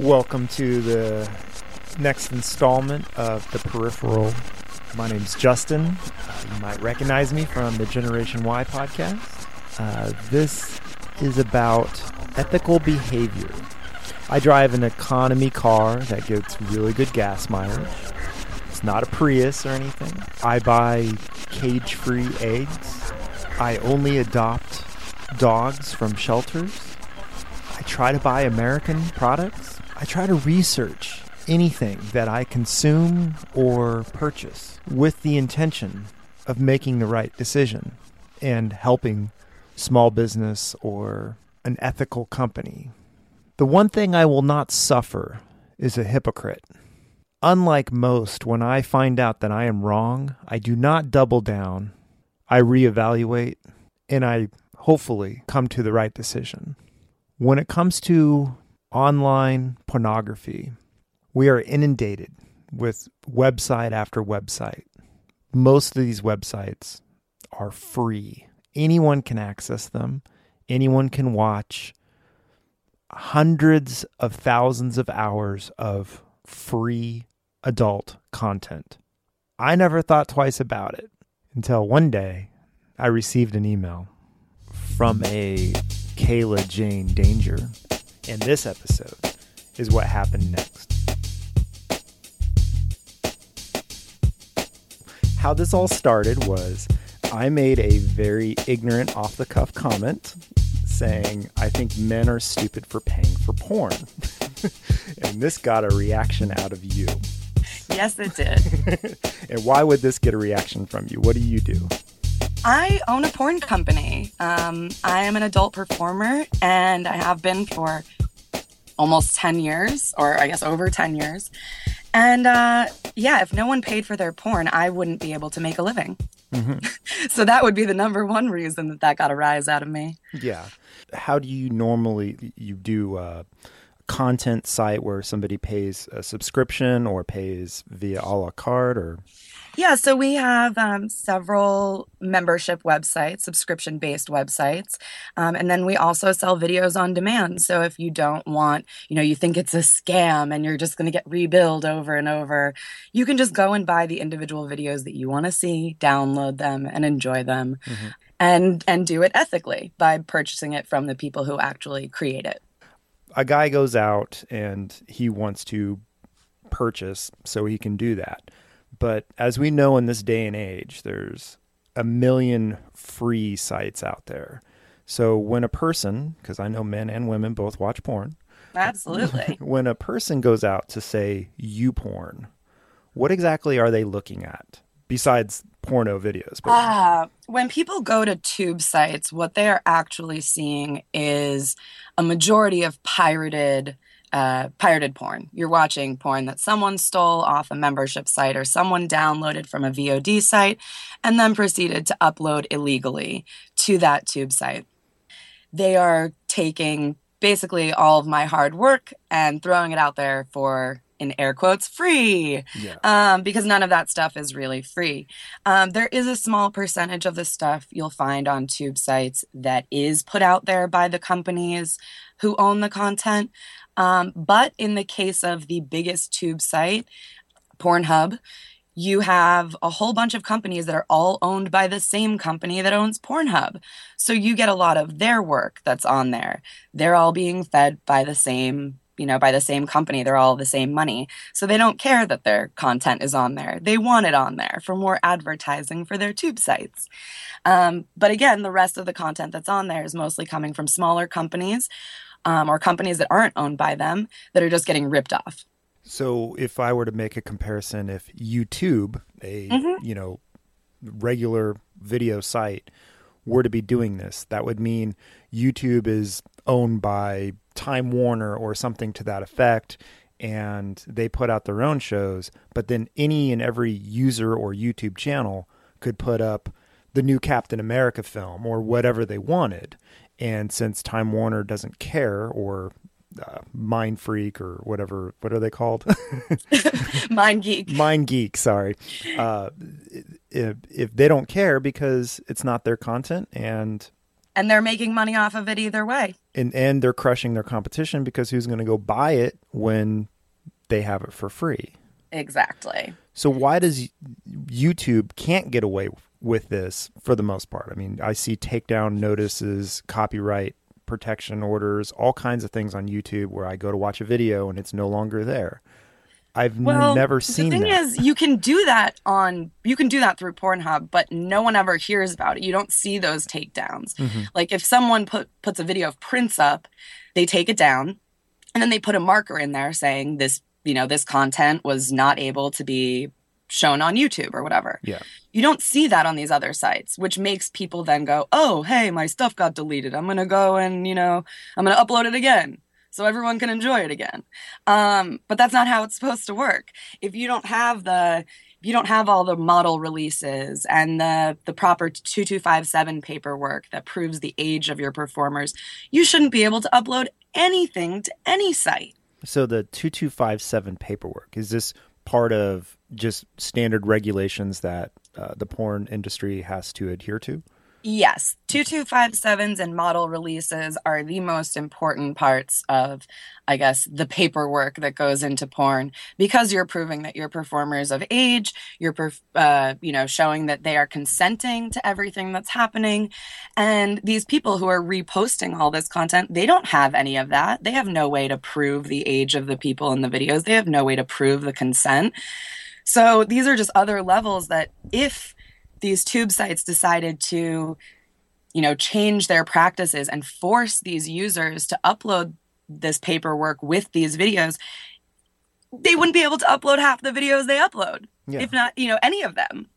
Welcome to the next installment of The Peripheral. My name's Justin. Uh, you might recognize me from the Generation Y podcast. Uh, this is about ethical behavior. I drive an economy car that gets really good gas mileage. It's not a Prius or anything. I buy cage free eggs. I only adopt dogs from shelters. I try to buy American products. I try to research anything that I consume or purchase with the intention of making the right decision and helping small business or an ethical company. The one thing I will not suffer is a hypocrite. Unlike most, when I find out that I am wrong, I do not double down. I reevaluate and I hopefully come to the right decision. When it comes to online pornography. We are inundated with website after website. Most of these websites are free. Anyone can access them, anyone can watch hundreds of thousands of hours of free adult content. I never thought twice about it until one day I received an email from a Kayla Jane Danger and this episode is what happened next. How this all started was I made a very ignorant, off the cuff comment saying, I think men are stupid for paying for porn. and this got a reaction out of you. Yes, it did. and why would this get a reaction from you? What do you do? I own a porn company. Um, I am an adult performer, and I have been for almost 10 years, or I guess over 10 years. And uh, yeah, if no one paid for their porn, I wouldn't be able to make a living. Mm-hmm. so that would be the number one reason that that got a rise out of me. Yeah. How do you normally you do uh, content site where somebody pays a subscription or pays via a la carte or yeah, so we have um, several membership websites, subscription based websites. Um, and then we also sell videos on demand. So if you don't want, you know, you think it's a scam and you're just going to get rebilled over and over, you can just go and buy the individual videos that you want to see, download them, and enjoy them. Mm-hmm. And, and do it ethically by purchasing it from the people who actually create it. A guy goes out and he wants to purchase so he can do that but as we know in this day and age, there's a million free sites out there. So when a person, because I know men and women both watch porn, absolutely. when a person goes out to say YouPorn, what exactly are they looking at besides porno videos? Uh, when people go to tube sites, what they are actually seeing is a majority of pirated uh, pirated porn. You're watching porn that someone stole off a membership site or someone downloaded from a VOD site and then proceeded to upload illegally to that tube site. They are taking basically all of my hard work and throwing it out there for in air quotes free yeah. um, because none of that stuff is really free um, there is a small percentage of the stuff you'll find on tube sites that is put out there by the companies who own the content um, but in the case of the biggest tube site, Pornhub, you have a whole bunch of companies that are all owned by the same company that owns Pornhub. So you get a lot of their work that's on there. They're all being fed by the same, you know, by the same company. They're all the same money. So they don't care that their content is on there. They want it on there for more advertising for their tube sites. Um, but again, the rest of the content that's on there is mostly coming from smaller companies um, or companies that aren't owned by them that are just getting ripped off. So, if I were to make a comparison, if YouTube, a mm-hmm. you know regular video site, were to be doing this, that would mean YouTube is owned by Time Warner or something to that effect, and they put out their own shows. But then any and every user or YouTube channel could put up the new Captain America film or whatever they wanted. And since Time Warner doesn't care, or uh, Mind Freak or whatever, what are they called? Mind Geek. Mind Geek, sorry. Uh, if, if they don't care because it's not their content and and they're making money off of it either way. And and they're crushing their competition because who's going to go buy it when they have it for free? Exactly. So why does YouTube can't get away with this for the most part? I mean, I see takedown notices, copyright protection orders, all kinds of things on YouTube where I go to watch a video and it's no longer there. I've well, never seen that. the thing that. is you can do that on you can do that through Pornhub, but no one ever hears about it. You don't see those takedowns. Mm-hmm. Like if someone put puts a video of Prince up, they take it down and then they put a marker in there saying this, you know, this content was not able to be shown on YouTube or whatever. Yeah. You don't see that on these other sites, which makes people then go, "Oh, hey, my stuff got deleted. I'm going to go and, you know, I'm going to upload it again." so everyone can enjoy it again. Um, but that's not how it's supposed to work. If you don't have the if you don't have all the model releases and the the proper 2257 paperwork that proves the age of your performers, you shouldn't be able to upload anything to any site. So the 2257 paperwork is this part of just standard regulations that uh, the porn industry has to adhere to? Yes, 2257s and model releases are the most important parts of, I guess, the paperwork that goes into porn because you're proving that your performers of age, you're, uh, you know, showing that they are consenting to everything that's happening. And these people who are reposting all this content, they don't have any of that. They have no way to prove the age of the people in the videos, they have no way to prove the consent. So these are just other levels that if these tube sites decided to you know change their practices and force these users to upload this paperwork with these videos they wouldn't be able to upload half the videos they upload yeah. if not you know any of them.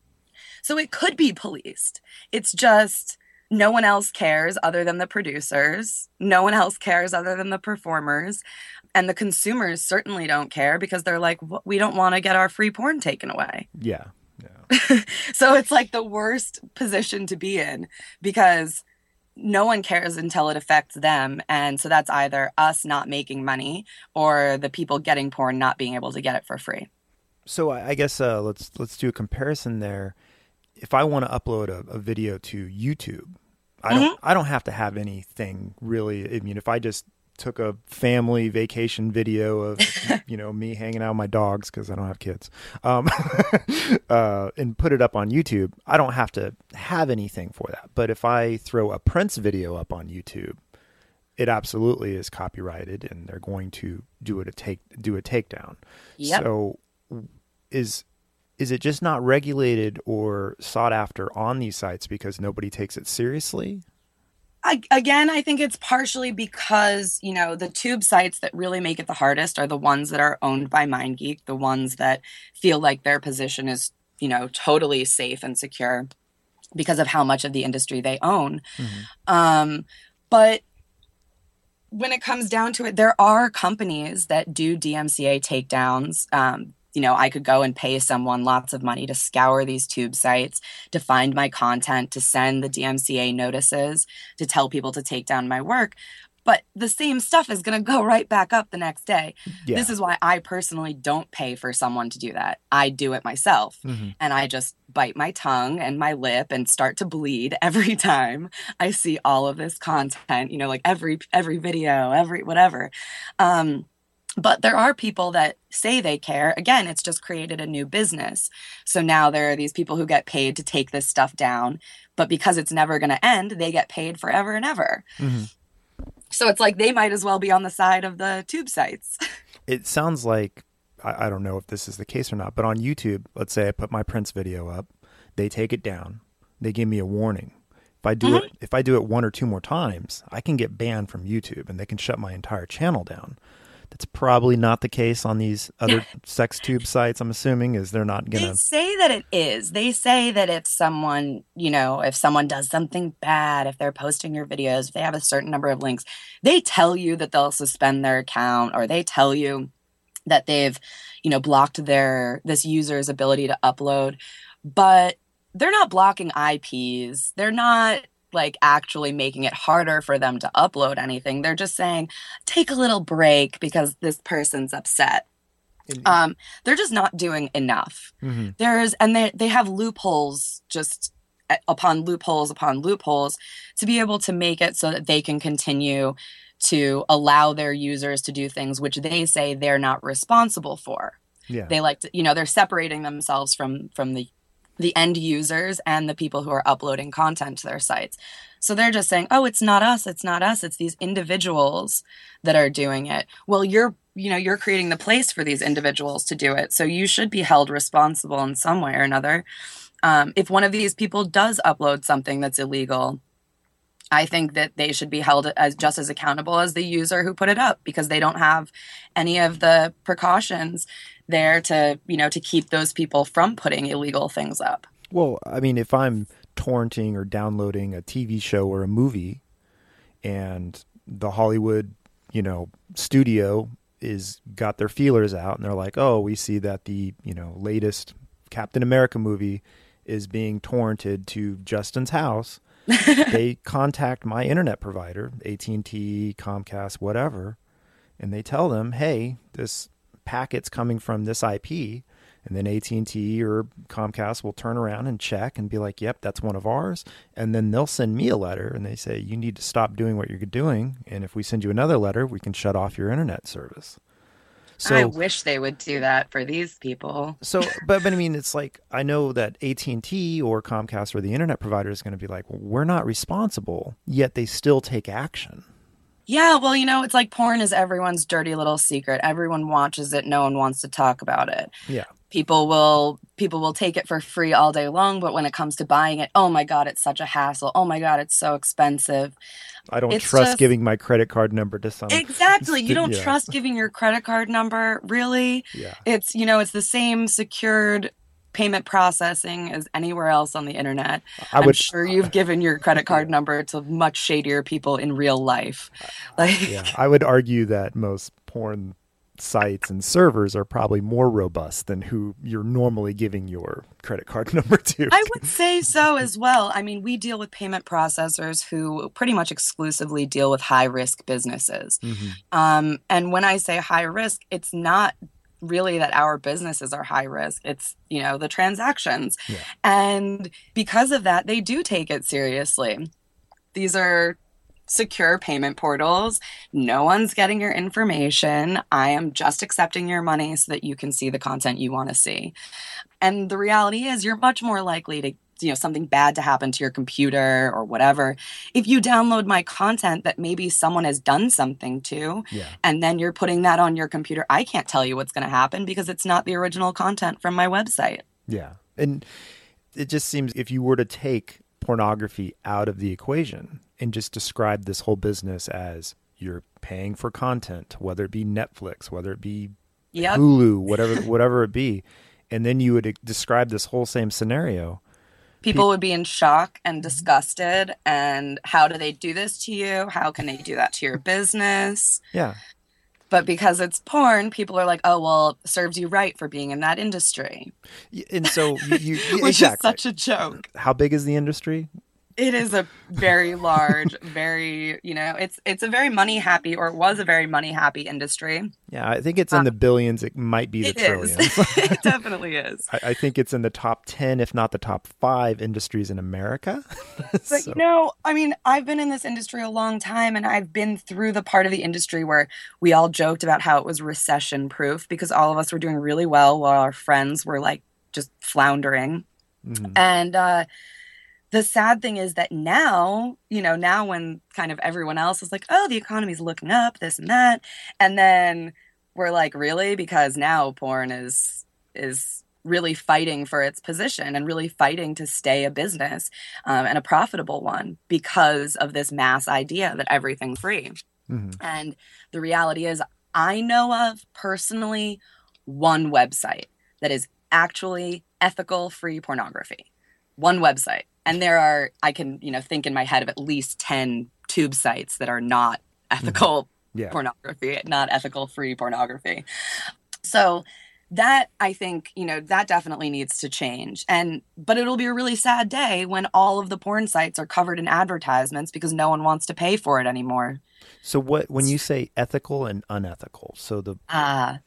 So it could be policed. It's just no one else cares other than the producers. No one else cares other than the performers. And the consumers certainly don't care because they're like we don't want to get our free porn taken away. Yeah so it's like the worst position to be in because no one cares until it affects them. And so that's either us not making money or the people getting porn not being able to get it for free. So i guess uh, let's let's do a comparison there. If i want to upload a, a, video to youtube i don't mm-hmm. i don't have to have anything really. I mean if i just took a family vacation video of you know me hanging out with my dogs because I don't have kids, um, uh, and put it up on YouTube. I don't have to have anything for that. But if I throw a Prince video up on YouTube, it absolutely is copyrighted, and they're going to do it a take do a takedown. Yep. So is is it just not regulated or sought after on these sites because nobody takes it seriously? I, again, I think it's partially because, you know, the tube sites that really make it the hardest are the ones that are owned by MindGeek, the ones that feel like their position is, you know, totally safe and secure because of how much of the industry they own. Mm-hmm. Um, but when it comes down to it, there are companies that do DMCA takedowns. Um, you know, I could go and pay someone lots of money to scour these tube sites, to find my content, to send the DMCA notices, to tell people to take down my work. But the same stuff is going to go right back up the next day. Yeah. This is why I personally don't pay for someone to do that. I do it myself. Mm-hmm. And I just bite my tongue and my lip and start to bleed every time I see all of this content, you know, like every every video, every whatever. Um but there are people that say they care. Again, it's just created a new business. So now there are these people who get paid to take this stuff down, but because it's never going to end, they get paid forever and ever. Mm-hmm. So it's like they might as well be on the side of the tube sites. it sounds like I, I don't know if this is the case or not, but on YouTube, let's say I put my Prince video up, they take it down, they give me a warning. If I do mm-hmm. it if I do it one or two more times, I can get banned from YouTube and they can shut my entire channel down That's probably not the case on these other sex tube sites. I'm assuming is they're not gonna. They say that it is. They say that if someone, you know, if someone does something bad, if they're posting your videos, if they have a certain number of links, they tell you that they'll suspend their account or they tell you that they've, you know, blocked their this user's ability to upload. But they're not blocking IPs. They're not like actually making it harder for them to upload anything. They're just saying, take a little break because this person's upset. Um, they're just not doing enough. Mm-hmm. There's and they they have loopholes just eh, upon loopholes upon loopholes to be able to make it so that they can continue to allow their users to do things which they say they're not responsible for. Yeah. They like to, you know, they're separating themselves from from the the end users and the people who are uploading content to their sites. So they're just saying, "Oh, it's not us, it's not us, it's these individuals that are doing it." Well, you're, you know, you're creating the place for these individuals to do it. So you should be held responsible in some way or another. Um, if one of these people does upload something that's illegal, I think that they should be held as just as accountable as the user who put it up because they don't have any of the precautions there to you know to keep those people from putting illegal things up. Well i mean if i'm torrenting or downloading a tv show or a movie and the hollywood you know studio is got their feelers out and they're like oh we see that the you know latest captain america movie is being torrented to justin's house they contact my internet provider at&t comcast whatever and they tell them hey this packets coming from this IP, and then AT&T or Comcast will turn around and check and be like, "Yep, that's one of ours." And then they'll send me a letter and they say, "You need to stop doing what you're doing, and if we send you another letter, we can shut off your internet service." So I wish they would do that for these people. So, but but I mean, it's like I know that AT and T or Comcast or the internet provider is going to be like, well, "We're not responsible," yet they still take action. Yeah, well, you know, it's like porn is everyone's dirty little secret. Everyone watches it, no one wants to talk about it. Yeah. People will people will take it for free all day long, but when it comes to buying it, oh my god, it's such a hassle. Oh my god, it's so expensive. I don't it's trust just, giving my credit card number to someone. Exactly. You don't yeah. trust giving your credit card number, really? Yeah. It's, you know, it's the same secured payment processing as anywhere else on the internet. I am sure you've given your credit card number to much shadier people in real life. Like, yeah, I would argue that most porn sites and servers are probably more robust than who you're normally giving your credit card number to. I would say so as well. I mean, we deal with payment processors who pretty much exclusively deal with high risk businesses. Mm-hmm. Um, and when I say high risk, it's not really that our businesses are high risk. It's you know the transactions. Yeah. and because of that they do take it seriously. These are secure payment portals. No one's getting your information. I am just accepting your money so that you can see the content you want to see. And the reality is you're much more likely to you know something bad to happen to your computer or whatever if you download my content that maybe someone has done something to yeah. and then you're putting that on your computer i can't tell you what's going to happen because it's not the original content from my website yeah and it just seems if you were to take pornography out of the equation and just describe this whole business as you're paying for content whether it be netflix whether it be yep. hulu whatever whatever it be and then you would describe this whole same scenario people would be in shock and mm-hmm. disgusted and how do they do this to you? How can they do that to your business? Yeah. But because it's porn people are like oh well serves you right for being in that industry. And so you, you which exactly. is such a joke. How big is the industry it is a very large very you know it's it's a very money happy or it was a very money happy industry. Yeah i think it's in um, the billions. It might be the trillions. It definitely is. I, I, think it's in the top 10 if not the top five industries in america. But so. you know i mean i've been in this industry a long time and i've been through the part of the industry where we all joked about how it was recession proof because all of us were doing really well while our friends were like just floundering. Mm-hmm. and uh the sad thing is that now, you know, now when kind of everyone else is like, oh, the economy's looking up, this and that, and then we're like, really? Because now porn is is really fighting for its position and really fighting to stay a business um, and a profitable one because of this mass idea that everything's free. Mm-hmm. And the reality is, I know of personally one website that is actually ethical free pornography. One website. And there are, I can, you know, think in my head of at least 10 tube sites that are not mm-hmm. ethical mm-hmm. yeah. pornography, not ethical free pornography. So that I think, you know, that definitely needs to change. And but it'll be a really sad day when all of the porn sites are covered in advertisements because no one wants to pay for it anymore. So what when you say ethical and unethical? So the uh,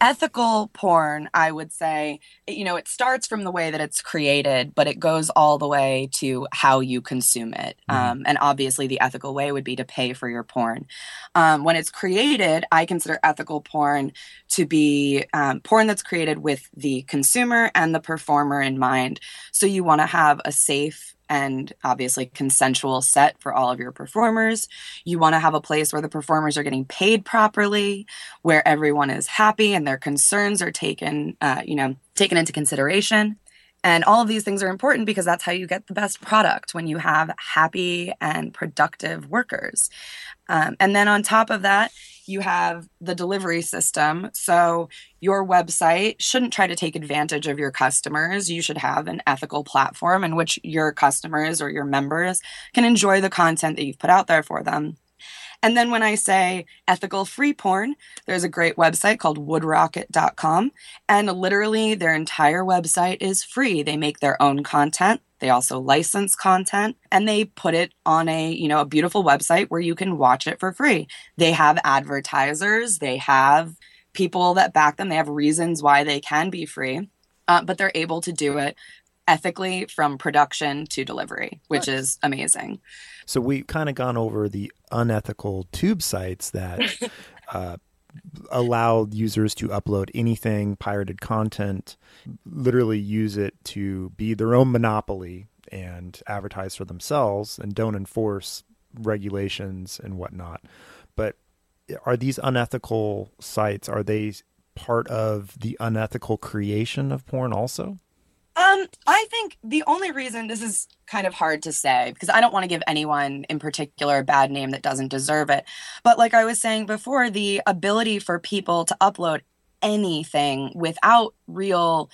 ethical porn, I would say, you know, it starts from the way that it's created, but it goes all the way to how you consume it. Mm-hmm. Um, and obviously, the ethical way would be to pay for your porn. Um, when it's created, I consider ethical porn to be um, porn that's created with the consumer and the performer in mind. So you want to have a safe and obviously consensual set for all of your performers. You want to have a place where the performers are getting paid properly, where everyone is happy and their concerns are taken, uh, you know, taken into consideration. And all of these things are important because that's how you get the best product when you have happy and productive workers. Um, and then on top of that, you have the delivery system. So your website shouldn't try to take advantage of your customers. You should have an ethical platform in which your customers or your members can enjoy the content that you've put out there for them. And then when I say ethical free porn, there's a great website called woodrocket.com. And literally, their entire website is free. They make their own content. They also license content and they put it on a, you know, a beautiful website where you can watch it for free. They have advertisers, they have people that back them, they have reasons why they can be free, uh, but they're able to do it ethically from production to delivery, which nice. is amazing. So we've kind of gone over the unethical tube sites that uh, allow users to upload anything, pirated content, literally use it to be their own monopoly and advertise for themselves and don't enforce regulations and whatnot. But are these unethical sites, are they part of the unethical creation of porn also? Um, I think the only reason this is kind of hard to say because I don't want to give anyone in particular a bad name that doesn't deserve it. But like I was saying before, the ability for people to upload anything without real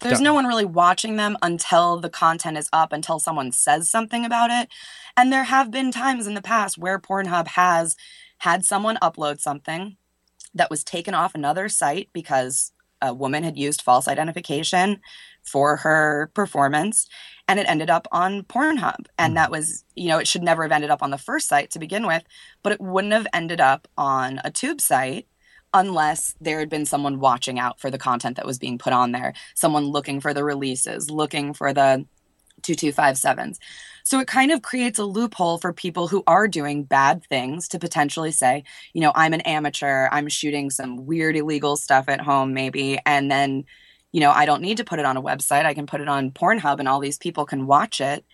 there's no one really watching them until the content is up until someone says something about it. And there have been times in the past where Pornhub has had someone upload something that was taken off another site because a woman had used false identification for her performance and it ended up on Pornhub. And mm-hmm. that was, you know, it should never have ended up on the first site to begin with, but it wouldn't have ended up on a tube site unless there had been someone watching out for the content that was being put on there, someone looking for the releases, looking for the 2257s. So it kind of creates a loophole for people who are doing bad things to potentially say, you know, I'm an amateur, I'm shooting some weird illegal stuff at home, maybe, and then you know, I don't need to put it on a website. I can put it on Pornhub and all these people can watch it.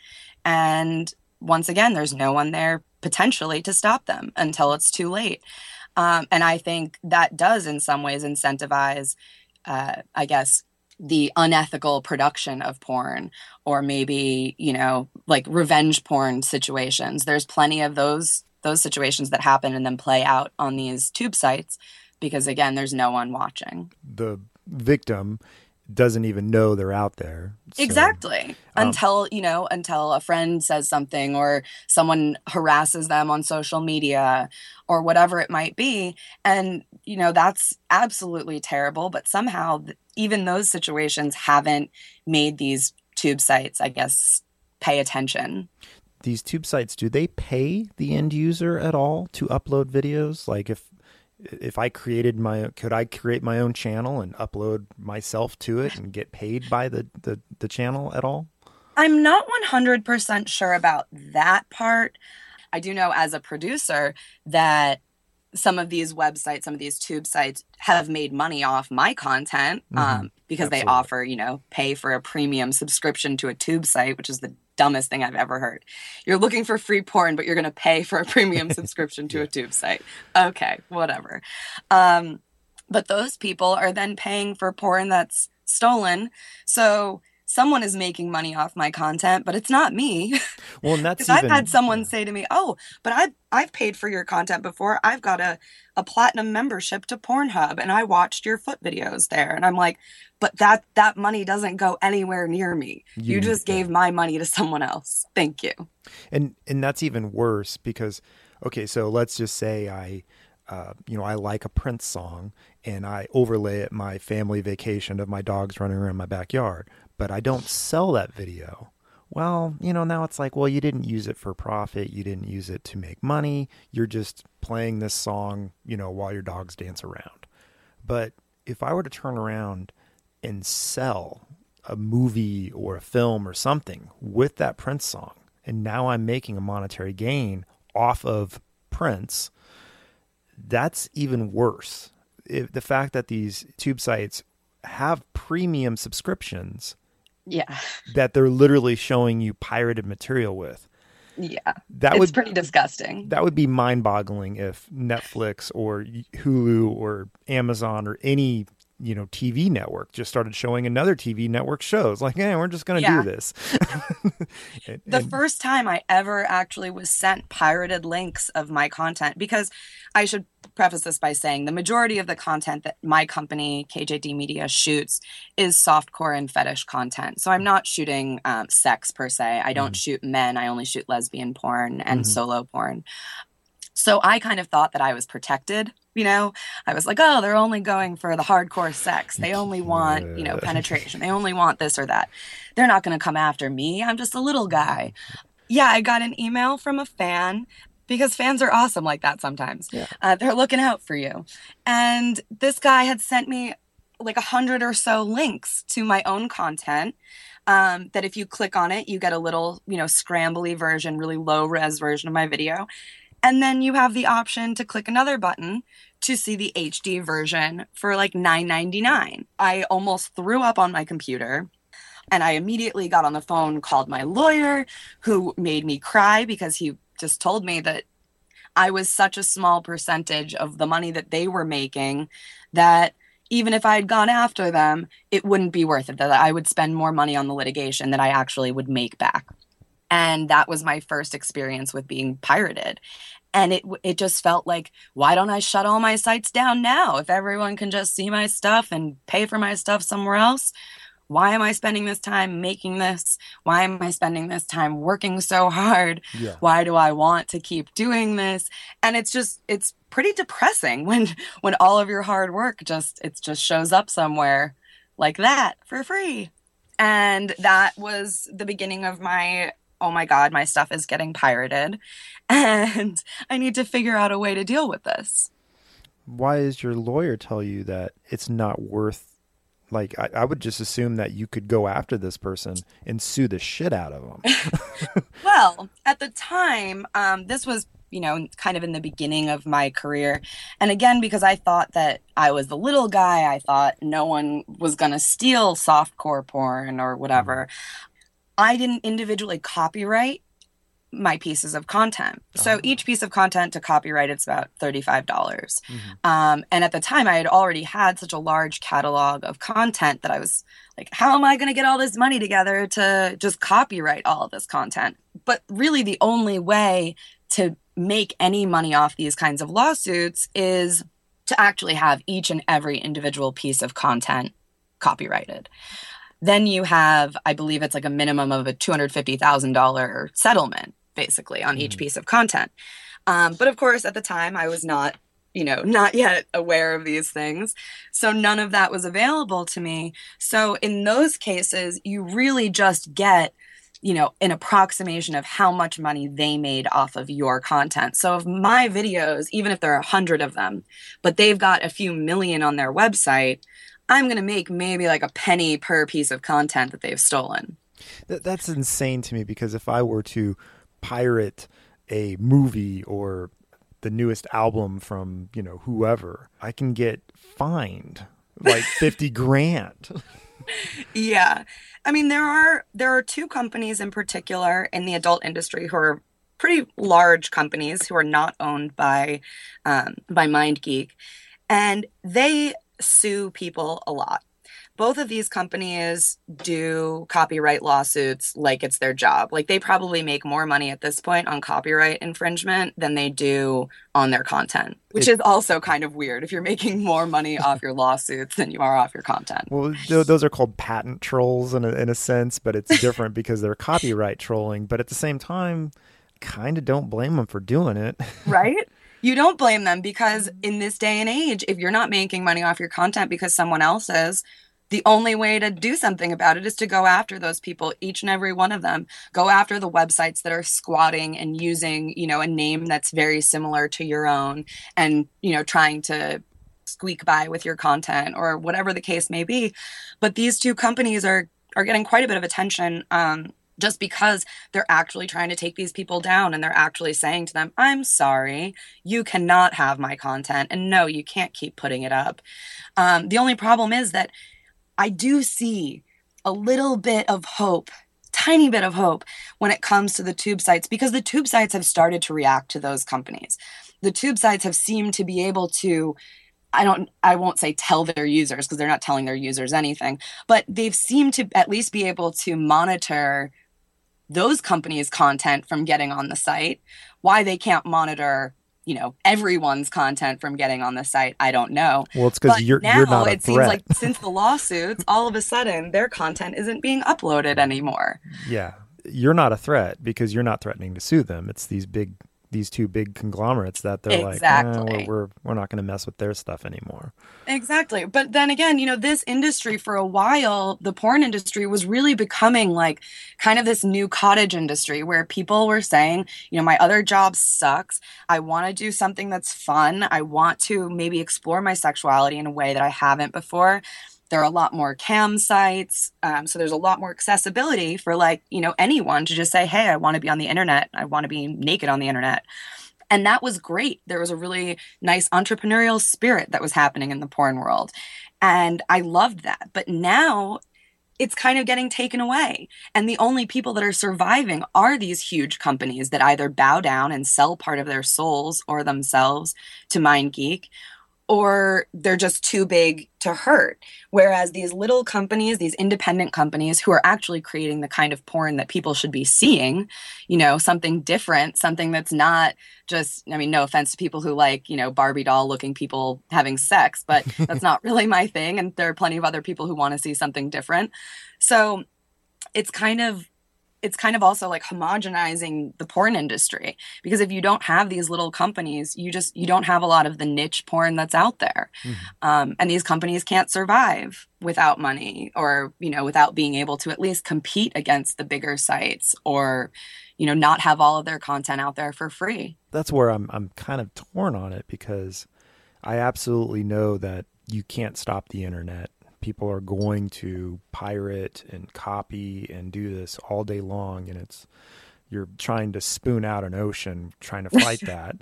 And once again, there's no one there potentially to stop them until it's too late. Um, and I think that does, in some ways, incentivize, uh, I guess, the unethical production of porn or maybe you know like revenge porn situations there's plenty of those those situations that happen and then play out on these tube sites because again there's no one watching the victim doesn't even know they're out there. So, exactly. Um, until, you know, until a friend says something or someone harasses them on social media or whatever it might be. And, you know, that's absolutely terrible. But somehow, even those situations haven't made these tube sites, I guess, pay attention. These tube sites, do they pay the end user at all to upload videos? Like if if I created my could I create my own channel and upload myself to it and get paid by the the, the channel at all? I'm not 100% sure about that part. I do know as a producer that some of these websites, some of these tube sites have made money off my content mm-hmm. um, because Absolutely. they offer, you know, pay for a premium subscription to a tube site, which is the dumbest thing I've ever heard. You're looking for free porn, but you're going to pay for a premium subscription to yeah. a tube site. Okay, whatever. Um, but those people are then paying for porn that's stolen. So someone is making money off my content, but it's not me. Well, and that's because I've had someone say to me, "Oh, but I I've paid for your content before. I've got a a platinum membership to Pornhub and I watched your foot videos there." And I'm like, "But that that money doesn't go anywhere near me. You, You- just gave my money to someone else. Thank you." and and that's even worse because okay so let's just say i uh, you know i like a prince song and i overlay it my family vacation of my dogs running around my backyard but i don't sell that video. Well you know now it's like well you didn't use it for profit. You didn't use it to make money. You're just playing this song you know while your dogs dance around. But if i were to turn around and sell a movie or a film or something with that Prince song, and now I'm making a monetary gain off of Prince, that's even worse. If the fact that these tube sites have premium subscriptions Yeah. that they're literally showing you pirated material with, Yeah. that it's would pretty disgusting. that would be mind-boggling if Netflix or Hulu or Amazon or any you know TV network just started showing another TV network shows like, hey, we're just going to Yeah. do this. And- the and- first time I ever actually was sent pirated links of my content because I should preface this by saying the majority of the content that my company KJD Media shoots is softcore and fetish content. So I'm not shooting um, sex per se. I don't shoot men. I only shoot lesbian porn and Mhm. solo porn. So I kind of thought that I was protected. You know, I was like, oh, they're only going for the hardcore sex. They only want, you know, penetration. They only want this or that. They're not going to come after me. I'm just a little guy. Yeah, I got an email from a fan because fans are awesome like that sometimes. Yeah. Uh, they're looking out for you. And this guy had sent me like a hundred or so links to my own content. Um, that if you click on it, you get a little, you know, scrambly version, really low res version of my video. And then you have the option to click another button to see the HD version for like $9.99. I almost threw up on my computer and I immediately got on the phone, called my lawyer, who made me cry because he just told me that I was such a small percentage of the money that they were making that even if I had gone after them, it wouldn't be worth it, that I would spend more money on the litigation that I actually would make back. And that was my first experience with being pirated. And it it just felt like, why don't I shut all my sites down now? If everyone can just see my stuff and pay for my stuff somewhere else, why am I spending this time making this? Why am I spending this time working so hard? yeah. Why do I want to keep doing this? And it's just it's pretty depressing when when all of your hard work just it just shows up somewhere like that for free. And that was the beginning of my oh my god, my stuff is getting pirated and I need to figure out a way to deal with this. Why does your lawyer tell you that it's not worth? Like, I, I would just assume that you could go after this person and sue the shit out of them. Well, at the time, um, this was, you know, kind of in the beginning of my career. And again, because I thought that I was the little guy, I thought no one was going to steal softcore porn or whatever. I didn't individually copyright my pieces of content. So Oh. each piece of content to copyright, it's about $35. dollars Mhm. Um, and at the time, I had already had such a large catalog of content that I was like, how am I going to get all this money together to just copyright all of this content? But really, the only way to make any money off these kinds of lawsuits is to actually have each and every individual piece of content copyrighted. Then you have, I believe it's like a minimum of a $250,000 settlement, basically, on each Mhm. piece of content. Um, but of course, at the time, I was not you know, not yet aware of these things. So none of that was available to me. So in those cases, you really just get, you know, an approximation of how much money they made off of your content. So if my videos, even if there are a hundred of them, but they've got a few million on their website, I'm going to make maybe like a penny per piece of content that they've stolen. That, that's insane to me because if I were to pirate a movie or the newest album from, you know, whoever, I can get fined like 50 grand. Yeah. I mean there are there are two companies in particular in the adult industry who are pretty large companies who are not owned by um, by MindGeek, and they sue people a lot. both of these companies do copyright lawsuits like it's their job. Like they probably make more money at this point on copyright infringement than they do on their content, which it, is also kind of weird if you're making more money off your lawsuits than you are off your content. Well, th- those are called patent trolls in a, in a sense, but it's different because they're copyright trolling. But at the same time, kind of don't blame them for doing it. Right? You don't blame them because in this day and age, if you're not making money off your content because someone else is, the only way to do something about it is to go after those people each and every one of them. Go after the websites that are squatting and using you know a name that's very similar to your own and you know trying to squeak by with your content or whatever the case may be. But these two companies are are getting quite a bit of attention um, just because they're actually trying to take these people down and they're actually saying to them, I'm sorry, you cannot have my content. And no, you can't keep putting it up. Um, the only problem is that I do see a little bit of hope, tiny bit of hope when it comes to the tube sites because the tube sites have started to react to those companies. The tube sites have seemed to be able to I don't I won't say tell their users because they're not telling their users anything, but they've seemed to at least be able to monitor those companies' content from getting on the site. Why they can't monitor, you know, everyone's content from getting on the site, I don't know. Well, it's because you're now you're not a it seems like since the lawsuits, all of a sudden their content isn't being uploaded anymore. Yeah, you're not a threat because you're not threatening to sue them. It's these big these two big conglomerates that they're exactly. like, eh, we're, we're we're not going to mess with their stuff anymore. Exactly. But then again, you know, this industry for a while, the porn industry was really becoming like kind of this new cottage industry where people were saying, you know, my other job sucks. I want to do something that's fun. I want to maybe explore my sexuality in a way that I haven't before there are a lot more cam sites um, so there's a lot more accessibility for like you know anyone to just say hey i want to be on the internet. I want to be naked on the internet. And that was great. There was a really nice entrepreneurial spirit that was happening in the porn world. And i loved that. But now it's kind of getting taken away. And the only people that are surviving are these huge companies that either bow down and sell part of their souls or themselves to MindGeek, or they're just too big to hurt. Whereas these little companies, these independent companies who are actually creating the kind of porn that people should be seeing, you know, something different, something that's not just, I mean, no offense to people who like, you know, Barbie doll looking people having sex, but that's not really my thing. And there are plenty of other people who want to see something different. So it's kind of it's kind of also like homogenizing the porn industry because if you don't have these little companies you just you don't have a lot of the niche porn that's out there. Mm-hmm. um, and these companies can't survive without money or you know without being able to at least compete against the bigger sites or you know not have all of their content out there for free. That's where i'm i'm kind of torn on it because i absolutely know that you can't stop the internet people are going to pirate and copy and do this all day long and it's you're trying to spoon out an ocean trying to fight that.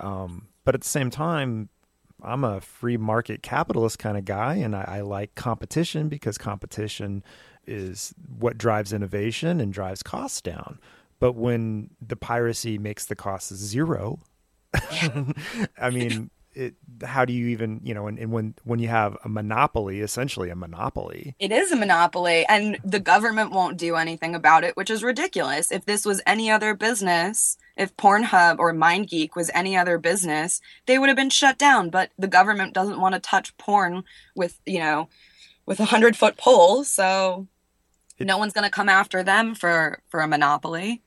Um, but at the same time i'm a free market capitalist kind of guy and I, I like competition because competition is what drives innovation and drives costs down. But when the piracy makes the costs zero I mean, it, how do you even you know and, and, when when you have a monopoly essentially a monopoly. It is a monopoly and the government won't do anything about it which is ridiculous. If this was any other business if pornhub or mindgeek was any other business they would have been shut down. But the government doesn't want to touch porn with you know with a hundred foot pole so it, no one's going to come after them for for a monopoly.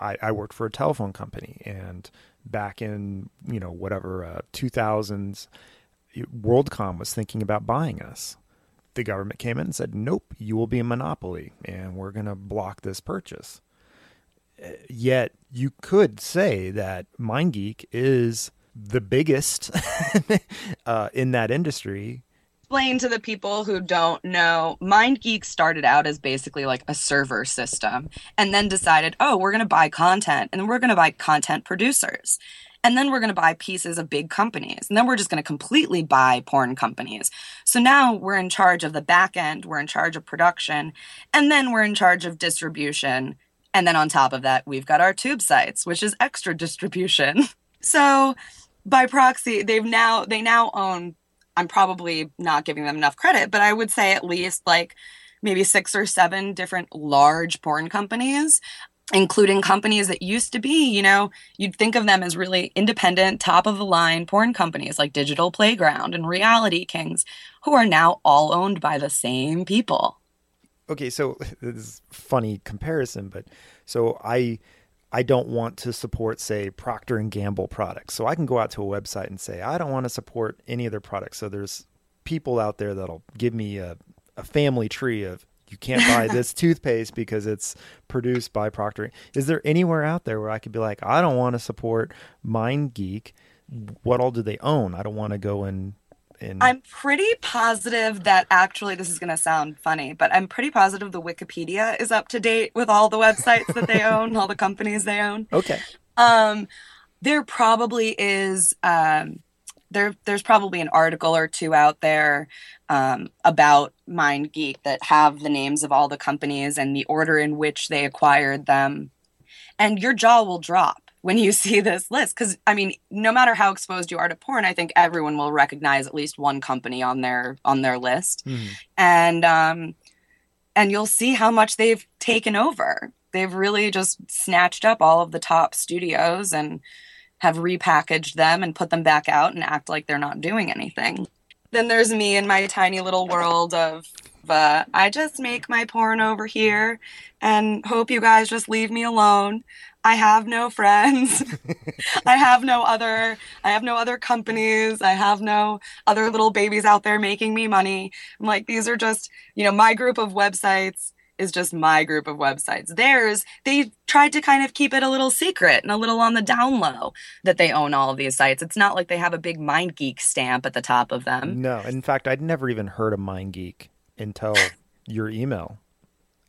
I, I worked for a telephone company and back in you know whatever uh, 2000s WorldCom was thinking about buying us. The government came in and said, "Nope, you will be a monopoly, and we're going to block this purchase." Uh, yet you could say that MindGeek is the biggest uh, in that industry explain to the people who don't know, MindGeek started out as basically like a server system and then decided, oh, we're going to buy content and we're going to buy content producers. And then we're going to buy pieces of big companies. And then we're just going to completely buy porn companies. So now we're in charge of the back end, we're in charge of production, and then we're in charge of distribution. And then on top of that, we've got our tube sites, which is extra distribution. So by proxy, they've now they now own I'm probably not giving them enough credit, but I would say at least like maybe six or seven different large porn companies including companies that used to be, you know, you'd think of them as really independent, top of the line porn companies like Digital Playground and Reality Kings, who are now all owned by the same people. Okay, so this is funny comparison, but so I I don't want to support say Procter and Gamble products. So I can go out to a website and say I don't want to support any of their products. So there's people out there that'll give me a, a family tree of you can't buy this toothpaste because it's produced by Procter. Is there anywhere out there where I could be like, I don't want to support MindGeek? What all do they own? I don't want to go and. And... I'm pretty positive that actually this is going to sound funny, but I'm pretty positive the Wikipedia is up to date with all the websites that they own, all the companies they own. Okay. Um, there probably is um, there there's probably an article or two out there um, about MindGeek that have the names of all the companies and the order in which they acquired them, and your jaw will drop when you see this list because I mean, no matter how exposed you are to porn, I think everyone will recognize at least one company on their on their list, mm-hmm. and um, and you'll see how much they've taken over. They've really just snatched up all of the top studios and have repackaged them and put them back out and act like they're not doing anything. Then there's me in my tiny little world of uh, I just make my porn over here and hope you guys just leave me alone. I have no friends. I have no other I have no other companies. I have no other little babies out there making me money. I'm like these are just, you know, my group of websites is just my group of websites. Theirs, they tried to kind of keep it a little secret and a little on the down low that they own all of these sites. It's not like they have a big MindGeek stamp at the top of them. No, in fact, I'd never even heard of MindGeek until your email.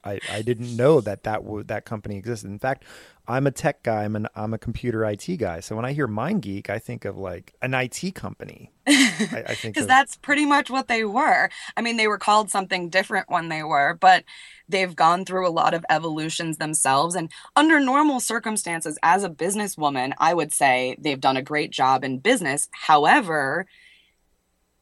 I, I didn't know that that w- that company existed. In fact, I'm a tech guy. I'm an I'm a computer IT guy. So when I hear MindGeek, I think of like an IT company. I, I think because that's pretty much what they were. I mean, they were called something different when they were, but they've gone through a lot of evolutions themselves. And under normal circumstances, as a businesswoman, I would say they've done a great job in business. However,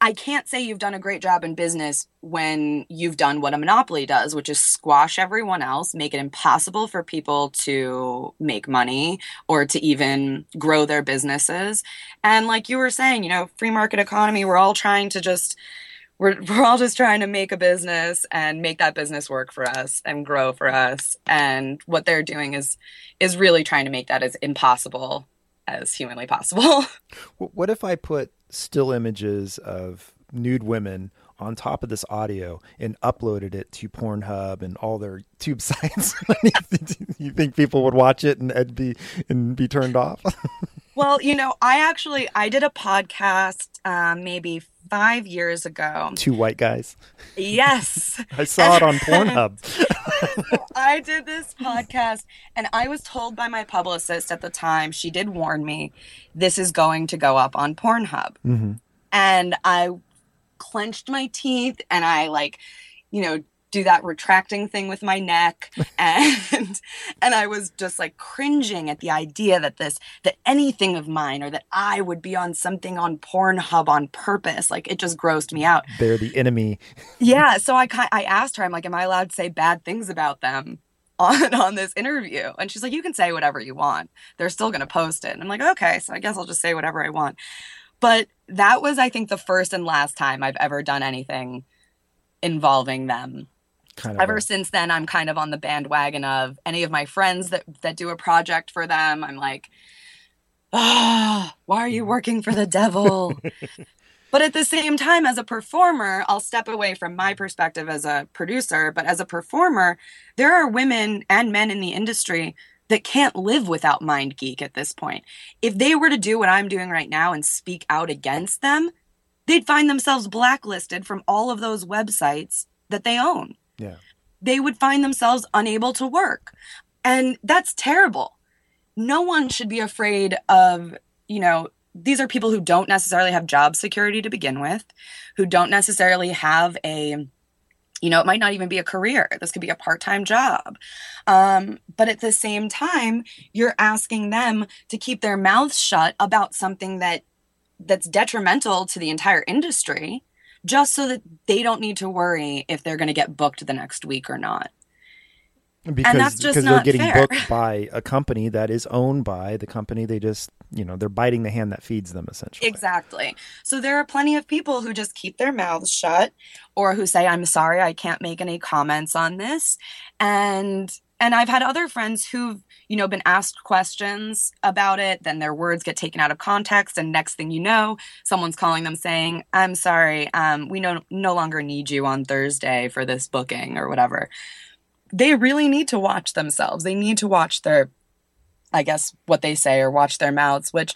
I can't say you've done a great job in business when you've done what a monopoly does, which is squash everyone else, make it impossible for people to make money or to even grow their businesses. And like you were saying, you know, free market economy, we're all trying to just we're we're all just trying to make a business and make that business work for us and grow for us. And what they're doing is is really trying to make that as impossible as humanly possible. What if I put still images of nude women on top of this audio and uploaded it to Pornhub and all their tube sites, you think people would watch it and, be and be turned off? Well, you know, I actually I did a podcast um, maybe five years ago. Two white guys. Yes, I saw it on Pornhub. I did this podcast, and I was told by my publicist at the time. She did warn me, this is going to go up on Pornhub, mm-hmm. and I clenched my teeth and I like, you know, do that retracting thing with my neck and and I was just like cringing at the idea that this that anything of mine or that I would be on something on Pornhub on purpose like it just grossed me out. They're the enemy. yeah, so I I asked her I'm like am I allowed to say bad things about them? On, on this interview and she's like you can say whatever you want they're still going to post it and i'm like okay so i guess i'll just say whatever i want but that was i think the first and last time i've ever done anything involving them kind of ever a... since then i'm kind of on the bandwagon of any of my friends that that do a project for them i'm like oh, why are you working for the devil? But at the same time as a performer i'll step away from my perspective as a producer but as a performer there are women and men in the industry that can't live without MindGeek at this point. If they were to do what i'm doing right now and speak out against them they'd find themselves blacklisted from all of those websites that they own yeah. They would find themselves unable to work. And that's terrible. No one should be afraid of, you know, these are people who don't necessarily have job security to begin with, who don't necessarily have a you know, it might not even be a career. This could be a part time job. Um, but at the same time, you're asking them to keep their mouths shut about something that that's detrimental to the entire industry just so that they don't need to worry if they're going to get booked the next week or not because, and that's just because they're getting fair. booked by a company that is owned by the company they just you know they're biting the hand that feeds them essentially Exactly. So there are plenty of people who just keep their mouths shut or who say I'm sorry I can't make any comments on this and and I've had other friends who've you know been asked questions about it then their words get taken out of context and next thing you know someone's calling them saying I'm sorry um we no no longer need you on Thursday for this booking or whatever. They really need to watch themselves. They need to watch their I guess what they say or watch their mouths which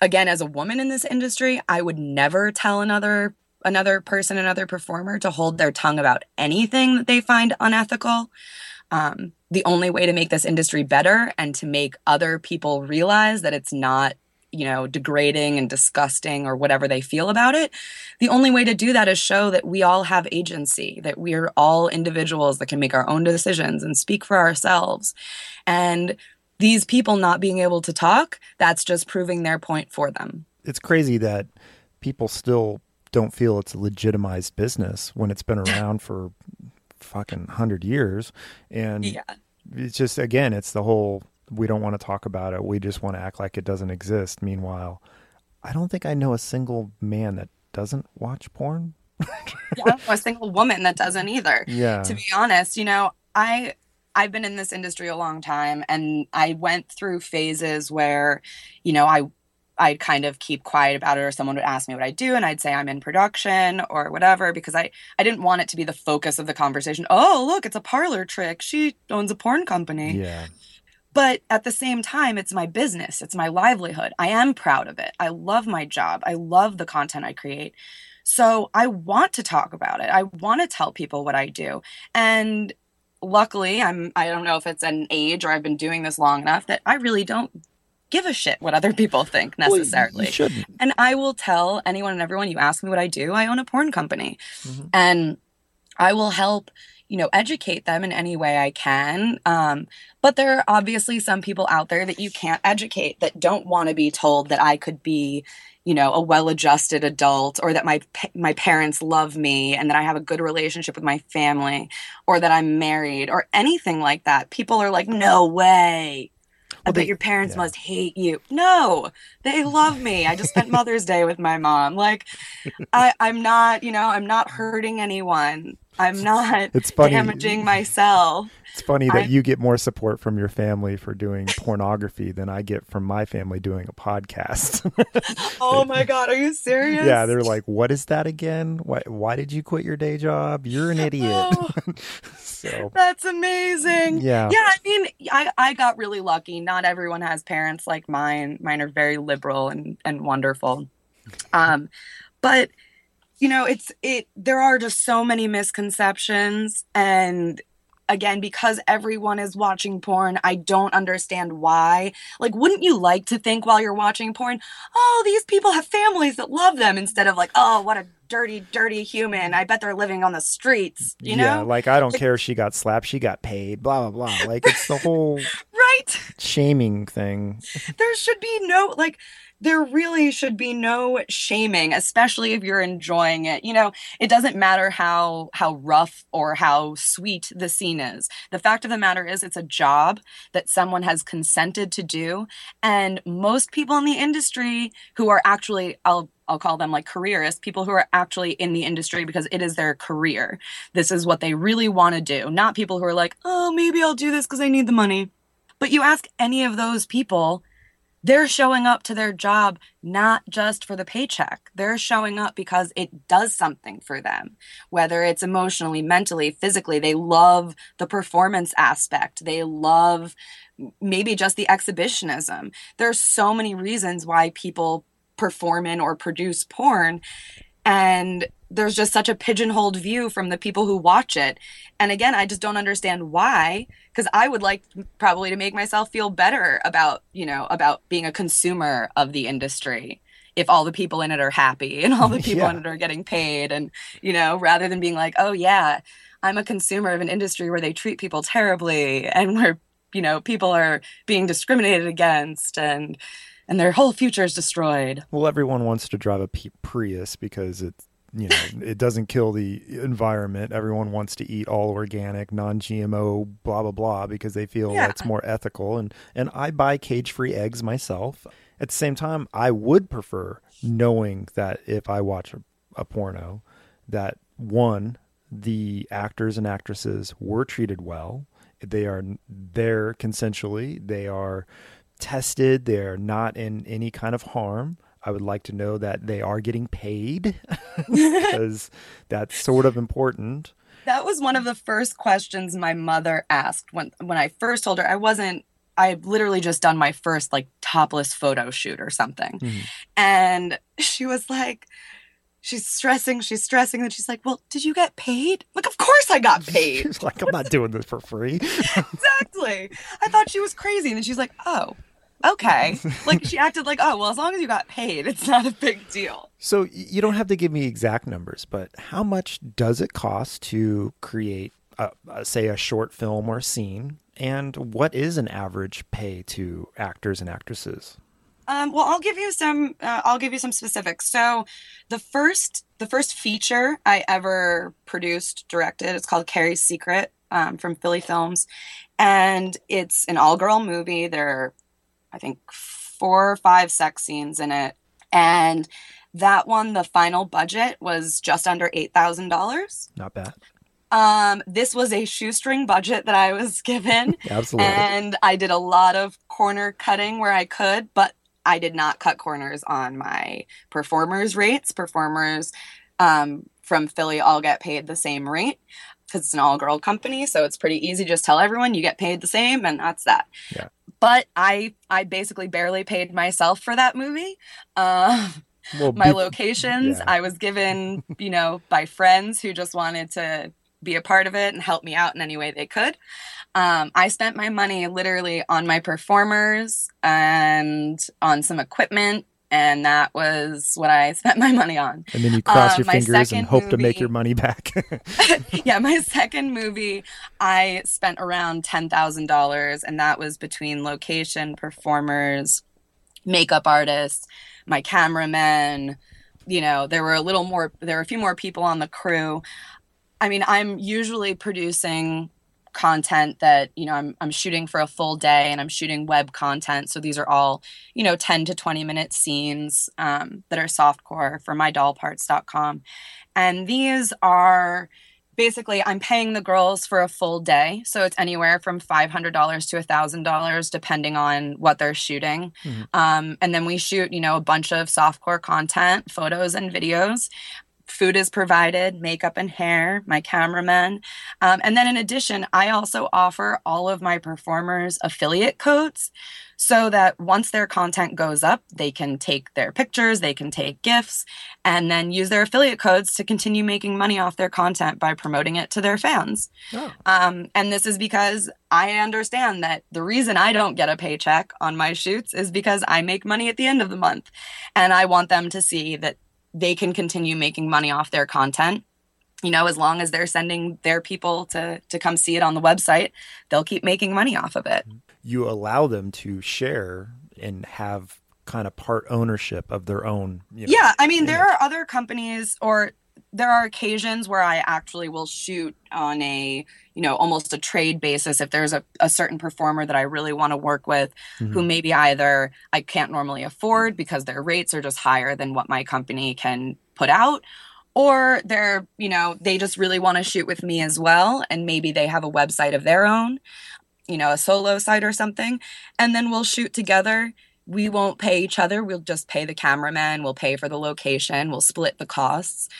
again as a woman in this industry i would never tell another another person another performer to hold their tongue about anything that they find unethical um, the only way to make this industry better and to make other people realize that it's not you know degrading and disgusting or whatever they feel about it the only way to do that is show that we all have agency that we are all individuals that can make our own decisions and speak for ourselves. And these people not being able to talk that's just proving their point for them. It's crazy that people still don't feel it's a legitimized business when it's been around for fucking 100 years. And yeah. it's just again it's the whole we don't want to talk about it. We just want to act like it doesn't exist. Meanwhile i don't think i know a single man that doesn't watch porn. Yeah, a single woman that doesn't either. yeah. To be honest, you know, I I've been in this industry a long time and I went through phases where, you know, I I'd kind of keep quiet about it or someone would ask me what I do and I'd say I'm in production or whatever because I I didn't want it to be the focus of the conversation. Oh, look, it's a parlor trick. She owns a porn company. yeah But at the same time, it's my business, it's my livelihood. I am proud of it. I love my job. I love the content I create. So I want to talk about it. I want to tell people what I do. And luckily, I'm I don't know if it's an age or I've been doing this long enough that I really don't give a shit what other people think Well, necessarily. shouldn't And I will tell anyone and everyone you ask me what I do, I own a porn company. Mhm. And I will help, you know, educate them in any way I can. Um, but there are obviously some people out there that you can't educate that don't want to be told that I could be, you know, a well-adjusted adult or that my my parents love me and that I have a good relationship with my family or that I'm married or anything like that. People are like, "No way." I bet your parents yeah. must hate you. No, they love me. I just spent Mother's Day with my mom. Like, I, I'm not, you know, I'm not hurting anyone. I'm not It's funny. damaging myself. It's funny that I- you get more support from your family for doing pornography than I get from my family doing a podcast. Oh my God, are you serious? yeah, they're like, "What is that again? Why why did you quit your day job? You're an idiot." Oh, so, that's amazing. yeah. Yeah, I mean, I, I got really lucky. Not everyone has parents like mine. Mine are very liberal and, and wonderful. Um, but you know, it's it there are just so many misconceptions and again because everyone is watching porn i don't understand why like wouldn't you like to think while you're watching porn oh these people have families that love them instead of like oh what a dirty dirty human i bet they're living on the streets you yeah, know like I don't care if she got slapped, she got paid, blah blah blah. Like it's the whole right shaming thing. there should be no like there really should be no shaming especially if you're enjoying it you know it doesn't matter how how rough or how sweet the scene is the fact of the matter is it's a job that someone has consented to do and most people in the industry who are actually i'll I'll call them like careerists, people who are actually in the industry because it is their career. This is what they really want to do, not people who are like, oh, maybe I'll do this because I need the money. But you ask any of those people, they're showing up to their job not just for the paycheck. They're showing up because it does something for them, whether it's emotionally, mentally, physically. They love the performance aspect. They love maybe just the exhibitionism. There's so many reasons why people perform in or produce porn. And there's just such a pigeonholed view from the people who watch it. And again, I just don't understand why because I would like probably to make myself feel better about, you know, about being a consumer of the industry. If all the people in it are happy and all the people Yeah. in it are getting paid and, you know, rather than being like, "Oh yeah, I'm a consumer of an industry where they treat people terribly and where, you know, people are being discriminated against and and their whole future is destroyed. Well, everyone wants to drive a Prius because it's you know it doesn't kill the environment. Everyone wants to eat all organic, non-GMO, blah blah blah because they feel yeah. that's more ethical. And and I buy cage-free eggs myself. At the same time, I would prefer knowing that if I watch a, a porno, that one the actors and actresses were treated well. They are there consensually. They are tested. They are not in any kind of harm. I would like to know that they are getting paid because that's sort of important. That was one of the first questions my mother asked when when I first told her I wasn't I had literally just done my first like topless photo shoot or something. Mm-hmm. And she was like she's stressing, she's stressing, and she's like, Well, did you get paid? Like, of course I got paid. she's like, I'm not doing this for free. exactly. I thought she was crazy. And then she's like, Oh, okay. like she acted like, oh, well, as long as you got paid, it's not a big deal. So you don't have to give me exact numbers, but how much does it cost to create, a, a, say, a short film or scene? And what is an average pay to actors and actresses? Um, well, I'll give you some. Uh, I'll give you some specifics. So, the first, the first feature I ever produced, directed, it's called Carrie's Secret um, from Filly Films, and it's an all-girl movie. There I think, four or five sex scenes in it. And that one, the final budget was just under $8,000. Not bad. Um, this was a shoestring budget that I was given. Absolutely. And I did a lot of corner cutting where I could, but I did not cut corners on my performers' rates. Performers um, from Filly all get paid the same rate because it's an all girl company. So it's pretty easy. Just tell everyone you get paid the same, and that's that. Yeah but I I basically barely paid myself for that movie. Uh, well, my be- locations yeah. I was given, you know, by friends who just wanted to be a part of it and help me out in any way they could. Um, I spent my money literally on my performers and on some equipment and that was what I spent my money on. And then you cross uh, your fingers and hope movie, to make your money back. yeah, my second movie, I spent around ten thousand dollars, and that was between location, performers, makeup artists, my cameraman. You know, there were a little more. There were a few more people on the crew. I mean, I'm usually producing content that you know I'm, I'm shooting for a full day and i'm shooting web content. So these are all you know 10 to 20 minute scenes um, that are softcore for mydollparts.com and these are basically i'm paying the girls for a full day. So it's anywhere from $500 to $1000 depending on what they're shooting. Mm-hmm. um, and then we shoot you know a bunch of softcore content photos and videos food is provided, makeup and hair, my cameraman. Um, and then in addition, I also offer all of my performers affiliate codes so that once their content goes up, they can take their pictures, they can take gifts, and then use their affiliate codes to continue making money off their content by promoting it to their fans. Oh. Um, and this is because I understand that the reason I don't get a paycheck on my shoots is because I make money at the end of the month. And I want them to see that they can continue making money off their content. You know as long as they're sending their people to to come see it on the website they'll keep making money off of it. You allow them to share and have kind of part ownership of their own you know, yeah i mean there are other companies or there are occasions where I actually will shoot on a, you know, almost a trade basis if there's a, a certain performer that I really want to work with mm-hmm. who maybe either I can't normally afford because their rates are just higher than what my company can put out or they're, you know, they just really want to shoot with me as well and maybe they have a website of their own, you know, a solo site or something, and then we'll shoot together we won't pay each other. We'll just pay the cameraman. We'll pay for the location. We'll split the costs.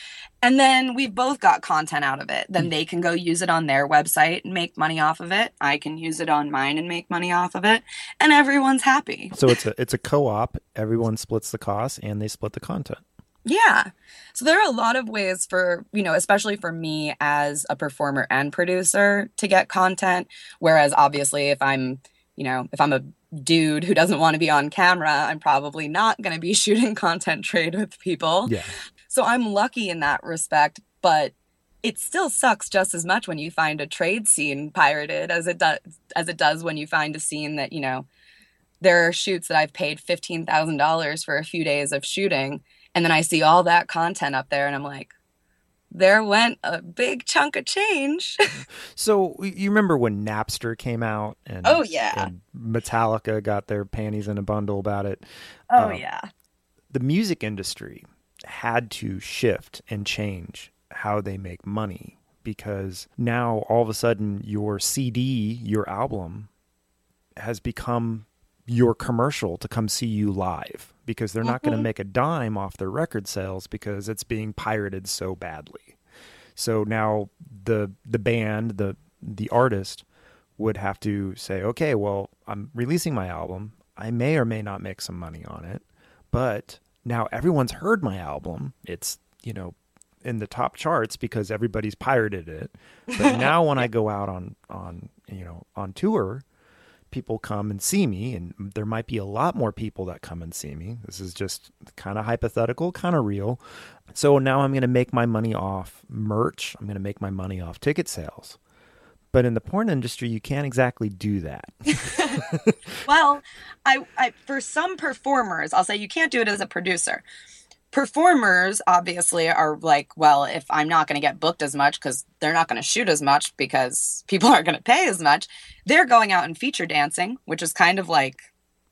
And then we've both got content out of it. Then hmm. they can go use it on their website and make money off of it. I can use it on mine and make money off of it. And everyone's happy. So it's a it's a co-op. Everyone splits the costs and they split the content. Yeah. So there are a lot of ways for, you know, especially for me as a performer and producer to get content. Whereas obviously if I'm, you know, if I'm a dude who doesn't want to be on camera, I'm probably not going to be shooting content trade with people. Yeah. So I'm lucky in that respect, but it still sucks just as much when you find a trade scene pirated as it does as it does when you find a scene that, you know, there are shoots that I've paid $15,000 for a few days of shooting. And then I see all that content up there and I'm like, there went a big chunk of change. so you remember when Napster came out and Oh yeah. And Metallica got their panties in a bundle about it. Oh um, yeah. The music industry had to shift and change how they make money because now all of a sudden your CD, your album has become your commercial to come see you live because they're not going to mm-hmm. make a dime off their record sales because it's being pirated so badly. So now the the band, the the artist would have to say, "Okay, well, I'm releasing my album. I may or may not make some money on it, but now everyone's heard my album. It's, you know, in the top charts because everybody's pirated it. But now when I go out on on, you know, on tour, people come and see me, and there might be a lot more people that come and see me. This is just kind of hypothetical, kind of real. So now I'm going to make my money off merch. I'm going to make my money off ticket sales. But in the porn industry, you can't exactly do that. well, I, I for some performers, I'll say you can't do it as a producer. Performers obviously are like well if i'm not going to get booked as much because they're not going to shoot as much because people aren't going to pay as much they're going out and feature dancing which is kind of like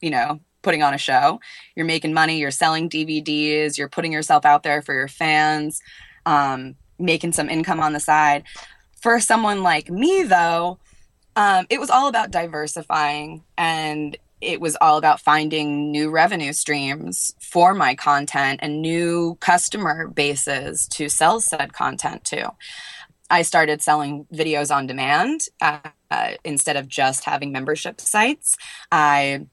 you know putting on a show. You're making money you're selling dvds you're putting yourself out there for your fans um, making some income on the side for someone like me though um, it was all about diversifying and it was all about finding new revenue streams for my content and new customer bases to sell said content to. I started selling videos on demand uh, uh, instead of just having membership sites. I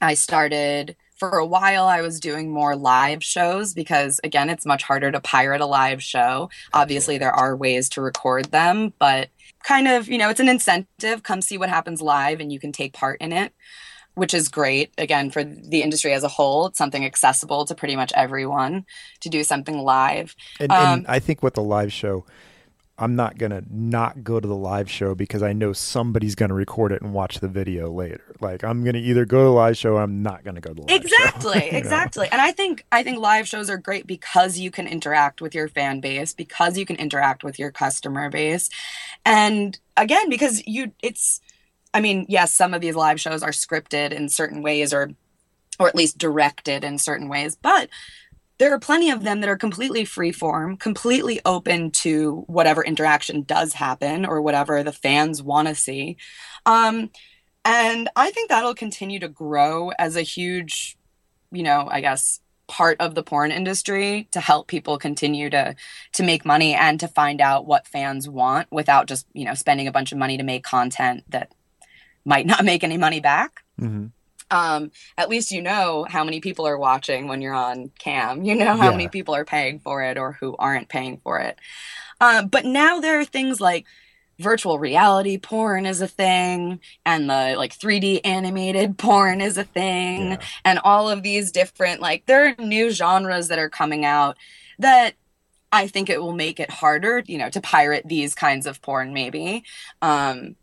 I started for a while I was doing more live shows because again it's much harder to pirate a live show. Obviously there are ways to record them, but kind of, you know, it's an incentive. Come see what happens live and you can take part in it which is great. Again for the industry as a whole it's something accessible to pretty much everyone to do something live. And, um, and i think with the live show i'm not going to not go to the live show because i know somebody's going to record it and watch the video later. Like i'm going to either go to the live show or i'm not going to go to the live show. exactly show, exactly. And i think i think live shows are great because you can interact with your fan base because you can interact with your customer base. And again because you it's I mean, yes, some of these live shows are scripted in certain ways or or at least directed in certain ways, but there are plenty of them that are completely free form, completely open to whatever interaction does happen or whatever the fans want to see. Um, and I think that'll continue to grow as a huge, you know, I guess part of the porn industry to help people continue to to make money and to find out what fans want without just, you know, spending a bunch of money to make content that might not make any money back. Mm-hmm. Um, at least you know how many people are watching when you're on cam. You know how yeah. many people are paying for it or who aren't paying for it. Um, but now there are things like virtual reality porn is a thing and the like 3D animated porn is a thing yeah. and all of these different like there are new genres that are coming out that I think it will make it harder, you know, to pirate these kinds of porn maybe. Um,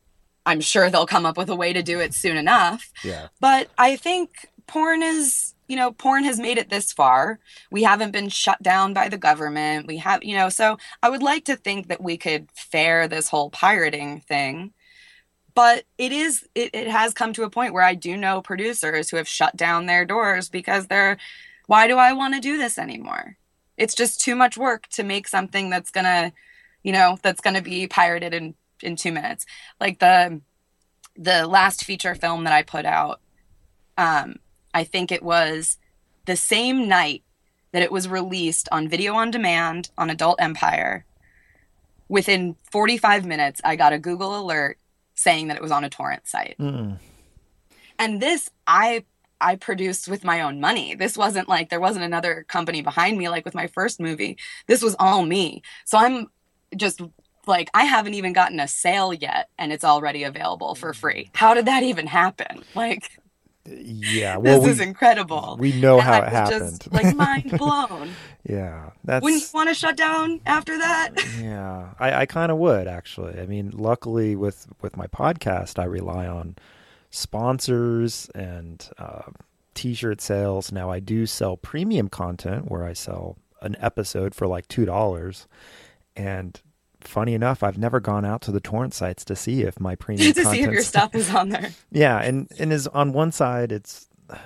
I'm sure they'll come up with a way to do it soon enough. Yeah. But I think porn is, you know, porn has made it this far. We haven't been shut down by the government. We have, you know, so I would like to think that we could fare this whole pirating thing. But it is, it, it has come to a point where I do know producers who have shut down their doors because they're, why do I want to do this anymore? It's just too much work to make something that's going to, you know, that's going to be pirated and in two minutes. Like the the last feature film that I put out, um, I think it was the same night that it was released on video on demand on Adult Empire. Within 45 minutes, I got a Google alert saying that it was on a torrent site. Mm. And this I I produced with my own money. This wasn't like there wasn't another company behind me like with my first movie. This was all me. So I'm just like I haven't even gotten a sale yet and it's already available for free. How did that even happen? Like yeah, well, this we, is incredible. We know and how it happened. Just, like mind blown. yeah, that's. Wouldn't you want to shut down after that? yeah, I, I kind of would actually. I mean, luckily with with my podcast, I rely on sponsors and uh, t-shirt sales. Now I do sell premium content where I sell an episode for like two dollars, and funny enough, I've never gone out to the torrent sites to see if my premium to see if your stuff is on there. yeah, and and is on one side it's uh,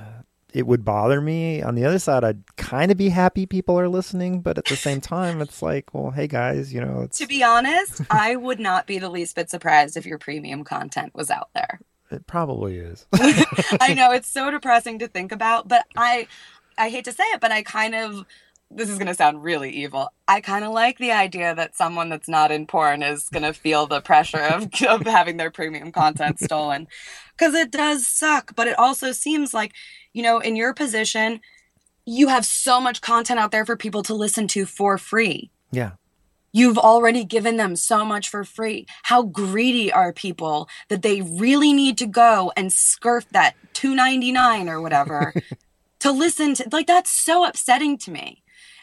it would bother me. On the other side, I'd kind of be happy people are listening, but at the same time, it's like, well, hey guys, you know. To be honest, I would not be the least bit surprised if your premium content was out there. It probably is. I know it's so depressing to think about, but I I hate to say it, but I kind of this is going to sound really evil. I kind of like the idea that someone that's not in porn is going to feel the pressure of, of having their premium content stolen because it does suck. But it also seems like, you know, in your position, you have so much content out there for people to listen to for free. Yeah. You've already given them so much for free. How greedy are people that they really need to go and scurf that 299 or whatever to listen to like that's so upsetting to me.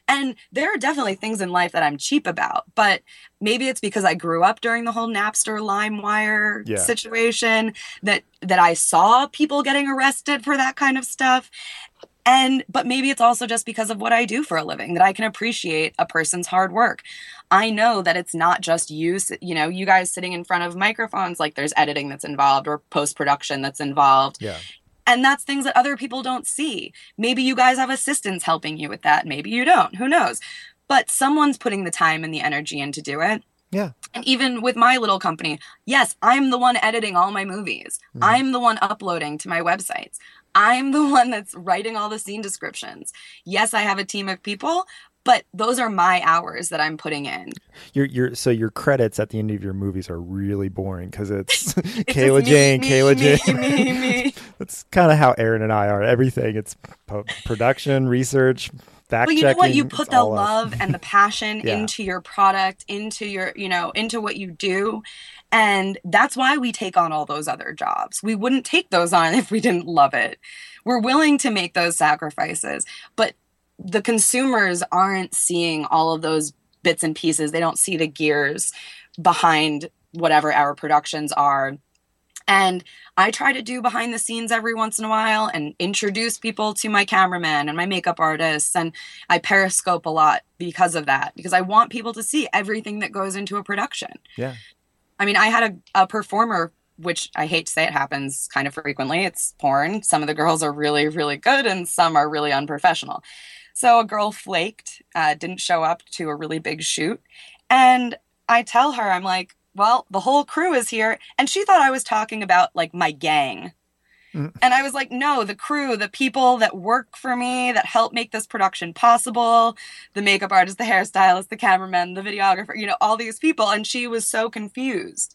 And there are definitely things in life that I'm cheap about, but maybe it's because I grew up during the whole Napster LimeWire yeah. situation that that I saw people getting arrested for that kind of stuff. And but maybe it's also just because of what I do for a living that I can appreciate a person's hard work. I know that it's not just you, you know, you guys sitting in front of microphones like there's editing that's involved or post production that's involved. Yeah. And that's things that other people don't see. Maybe you guys have assistants helping you with that. Maybe you don't. Who knows? But someone's putting the time and the energy in to do it. Yeah. And even with my little company, yes, I'm the one editing all my movies. Mm-hmm. I'm the one uploading to my websites. I'm the one that's writing all the scene descriptions. Yes, I have a team of people, but those are my hours that I'm putting in. Your your so your credits at the end of your movies are really boring because it's, it's Kayla Jane, me, Kayla me, Jane. Me, me, That's kind of how Aaron and I are. Everything it's po- production, research, fact but you know what? You put the love and the passion yeah. into your product, into your you know into what you do, and that's why we take on all those other jobs. We wouldn't take those on if we didn't love it. We're willing to make those sacrifices, but the consumers aren't seeing all of those bits and pieces. They don't see the gears behind whatever our productions are. And I try to do behind the scenes every once in a while and introduce people to my cameraman and my makeup artists. And I periscope a lot because of that, because I want people to see everything that goes into a production. Yeah. I mean, I had a, a performer, which I hate to say it happens kind of frequently. It's porn. Some of the girls are really, really good and some are really unprofessional. So a girl flaked, uh, didn't show up to a really big shoot. And I tell her, I'm like, well, the whole crew is here. And she thought I was talking about like my gang. Mm. And I was like, no, the crew, the people that work for me, that help make this production possible, the makeup artist, the hairstylist, the cameraman, the videographer, you know, all these people. And she was so confused.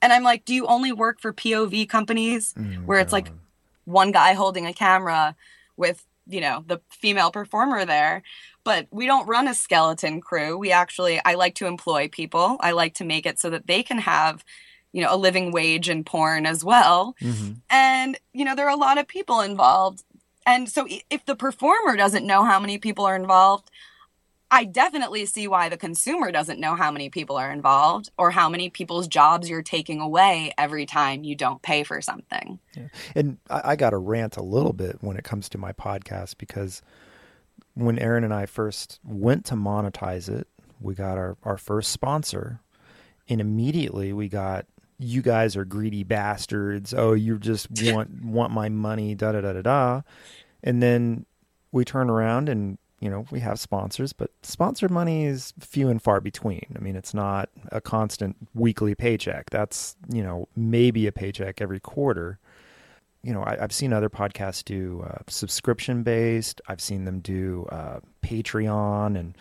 And I'm like, do you only work for POV companies mm, where it's like one guy holding a camera with you know the female performer there but we don't run a skeleton crew. We actually i like to employ people. I like to make it so that they can have you know a living wage in porn as well. Mm-hmm. and you know there are a lot of people involved. And so if the performer doesn't know how many people are involved I definitely see why the consumer doesn't know how many people are involved or how many people's jobs you're taking away every time you don't pay for something. Yeah. And I, I got to rant a little bit when it comes to my podcast because when Aaron and I first went to monetize it, we got our, our first sponsor, and immediately we got you guys are greedy bastards. Oh, you just want want my money, da da da da da. And then we turn around and you know, we have sponsors, but sponsored money is few and far between. I mean, it's not a constant weekly paycheck. That's, you know, maybe a paycheck every quarter. You know, I, have seen other podcasts do uh, subscription based. I've seen them do uh, Patreon and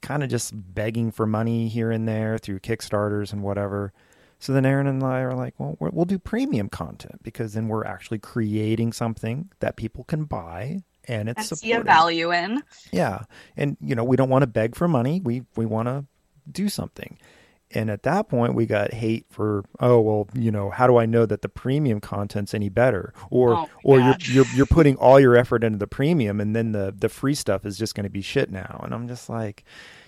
kind of just begging for money here and there through Kickstarters and whatever. So then Aaron and I are like, well, we'll do premium content because then we're actually creating something that people can buy and it's see a value in. Yeah, and you know we don't want to beg for money. We we want to do something. And at that point, we got hate for oh well, you know, how do I know that the premium content's any better? Or oh, or you're, you're you're putting all your effort into the premium, and then the the free stuff is just going to be shit now. And I'm just like,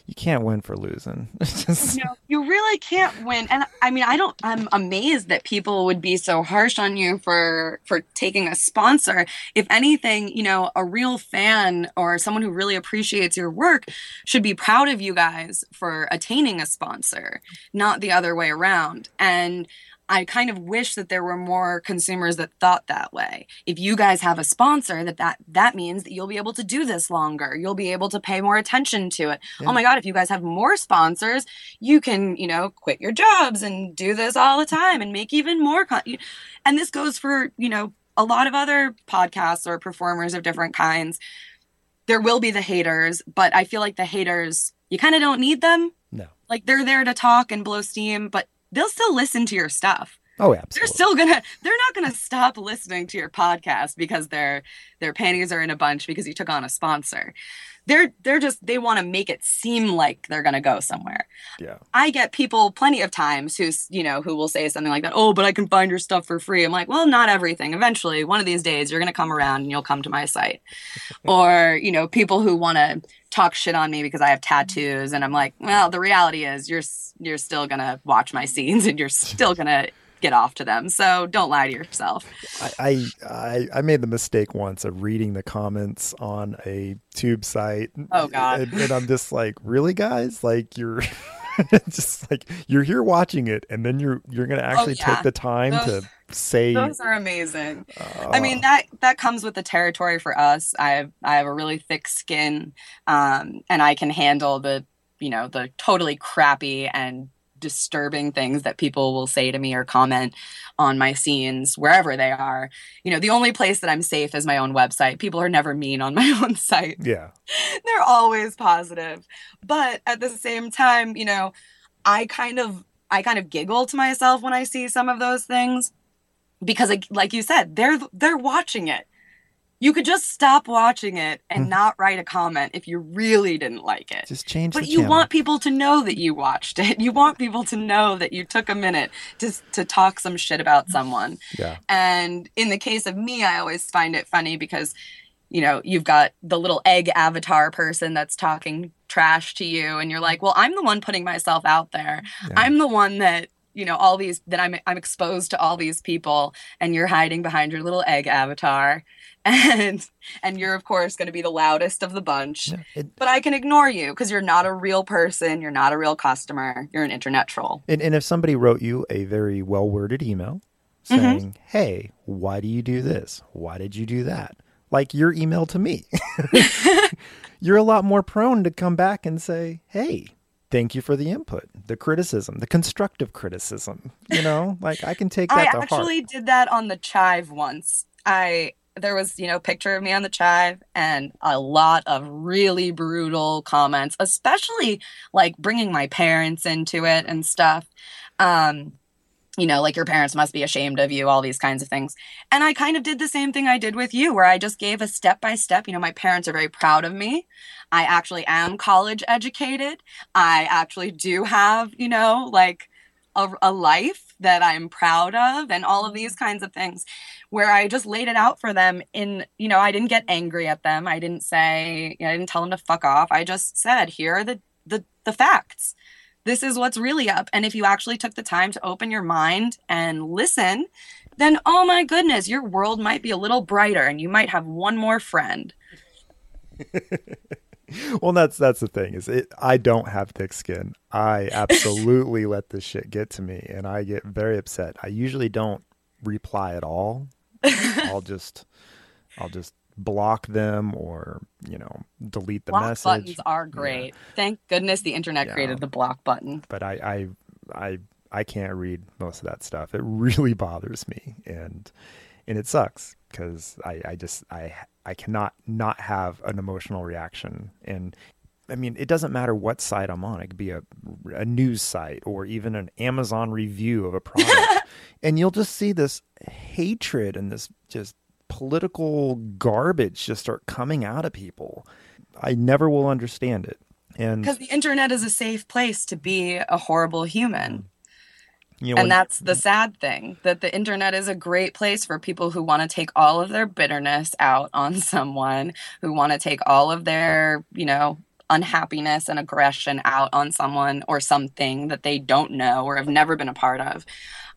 you can't win for losing. Just... No, you really can't win. And I mean, I don't. I'm amazed that people would be so harsh on you for for taking a sponsor. If anything, you know, a real fan or someone who really appreciates your work should be proud of you guys for attaining a sponsor, not the other way around. And I kind of wish that there were more consumers that thought that way. If you guys have a sponsor, that that, that means that you'll be able to do this longer. You'll be able to pay more attention to it. Yeah. Oh my God, if you guys have more sponsors, you can, you know, quit your jobs and do this all the time and make even more. Con- and this goes for, you know, a lot of other podcasts or performers of different kinds. There will be the haters, but I feel like the haters, you kind of don't need them. No. Like they're there to talk and blow steam, but they'll still listen to your stuff. Oh, absolutely. They're still gonna they're not gonna stop listening to your podcast because their their panties are in a bunch because you took on a sponsor. They're they're just they want to make it seem like they're gonna go somewhere. Yeah. I get people plenty of times who's you know who will say something like that. Oh, but I can find your stuff for free. I'm like, well, not everything. Eventually, one of these days, you're gonna come around and you'll come to my site. or you know, people who want to talk shit on me because I have tattoos, and I'm like, well, the reality is you're you're still gonna watch my scenes and you're still gonna get off to them. So don't lie to yourself. I, I I made the mistake once of reading the comments on a tube site. Oh God! And, and I'm just like, really, guys? Like you're. just like you're here watching it and then you're you're gonna oh, actually oh, yeah. take the time those, to say those are amazing uh, i mean that that comes with the territory for us i have i have a really thick skin um and i can handle the you know the totally crappy and disturbing things that people will say to me or comment on my scenes wherever they are. You know the only place that i'm safe is my own website. People are never mean on my own site. Yeah. They're always positive. But at the same time you know i kind of i kind of giggle to myself when i see some of those things because like you said they're they're watching it you could just stop watching it and mm. not write a comment if you really didn't like it. Just change But you channel. want people to know that you watched it. You want people to know that you took a minute to to talk some shit about someone. Yeah. And in the case of me, I always find it funny because you know, you've got the little egg avatar person that's talking trash to you and you're like, "Well, I'm the one putting myself out there. Yeah. I'm the one that you know all these that I'm I'm exposed to all these people and you're hiding behind your little egg avatar and and you're of course going to be the loudest of the bunch yeah, it, but i can ignore you because you're not a real person you're not a real customer you're an internet troll and, and if somebody wrote you a very well worded email mm-hmm. saying mm-hmm. hey why do you do this why did you do that like your email to me you're a lot more prone to come back and say hey thank you for the input, the criticism, the constructive criticism. You know, like I can take that. I actually heart. did that on the chive once. I there was, you know, picture of me on the chive and a lot of really brutal comments, especially like bringing my parents into it and stuff. Um, you know, like your parents must be ashamed of you, all these kinds of things. And I kind of did the same thing I did with you, where I just gave a step by step. You know, my parents are very proud of me. I actually am college educated. I actually do have, you know, like a, a life that I'm proud of and all of these mm-hmm. kinds of things where I just laid it out for them in, you know, I didn't get angry at them. I didn't say, you know, I didn't tell them to fuck off. I just said, here are the, the, the facts. This is what's really up. And if you actually took the time to open your mind and listen, then oh my goodness, your world might be a little brighter and you might have one more friend. well, that's that's the thing is it. I don't have thick skin. I absolutely let this shit get to me, and I get very upset. I usually don't reply at all. I'll just, I'll just block them or you know delete the block message. buttons are great. Yeah. Thank goodness the internet yeah. created the block button. But I, I, I, I can't read most of that stuff. It really bothers me, and and it sucks because I, I just I I cannot not have an emotional reaction. And I mean, it doesn't matter what site I'm on. It could be a, a news site or even an Amazon review of a product. and you'll just see this hatred and this just political garbage just start coming out of people. I never will understand it. And because the internet is a safe place to be a horrible human. You know, and when, that's the sad thing that the internet is a great place for people who want to take all of their bitterness out on someone, who want to take all of their, you know, unhappiness and aggression out on someone or something that they don't know or have never been a part of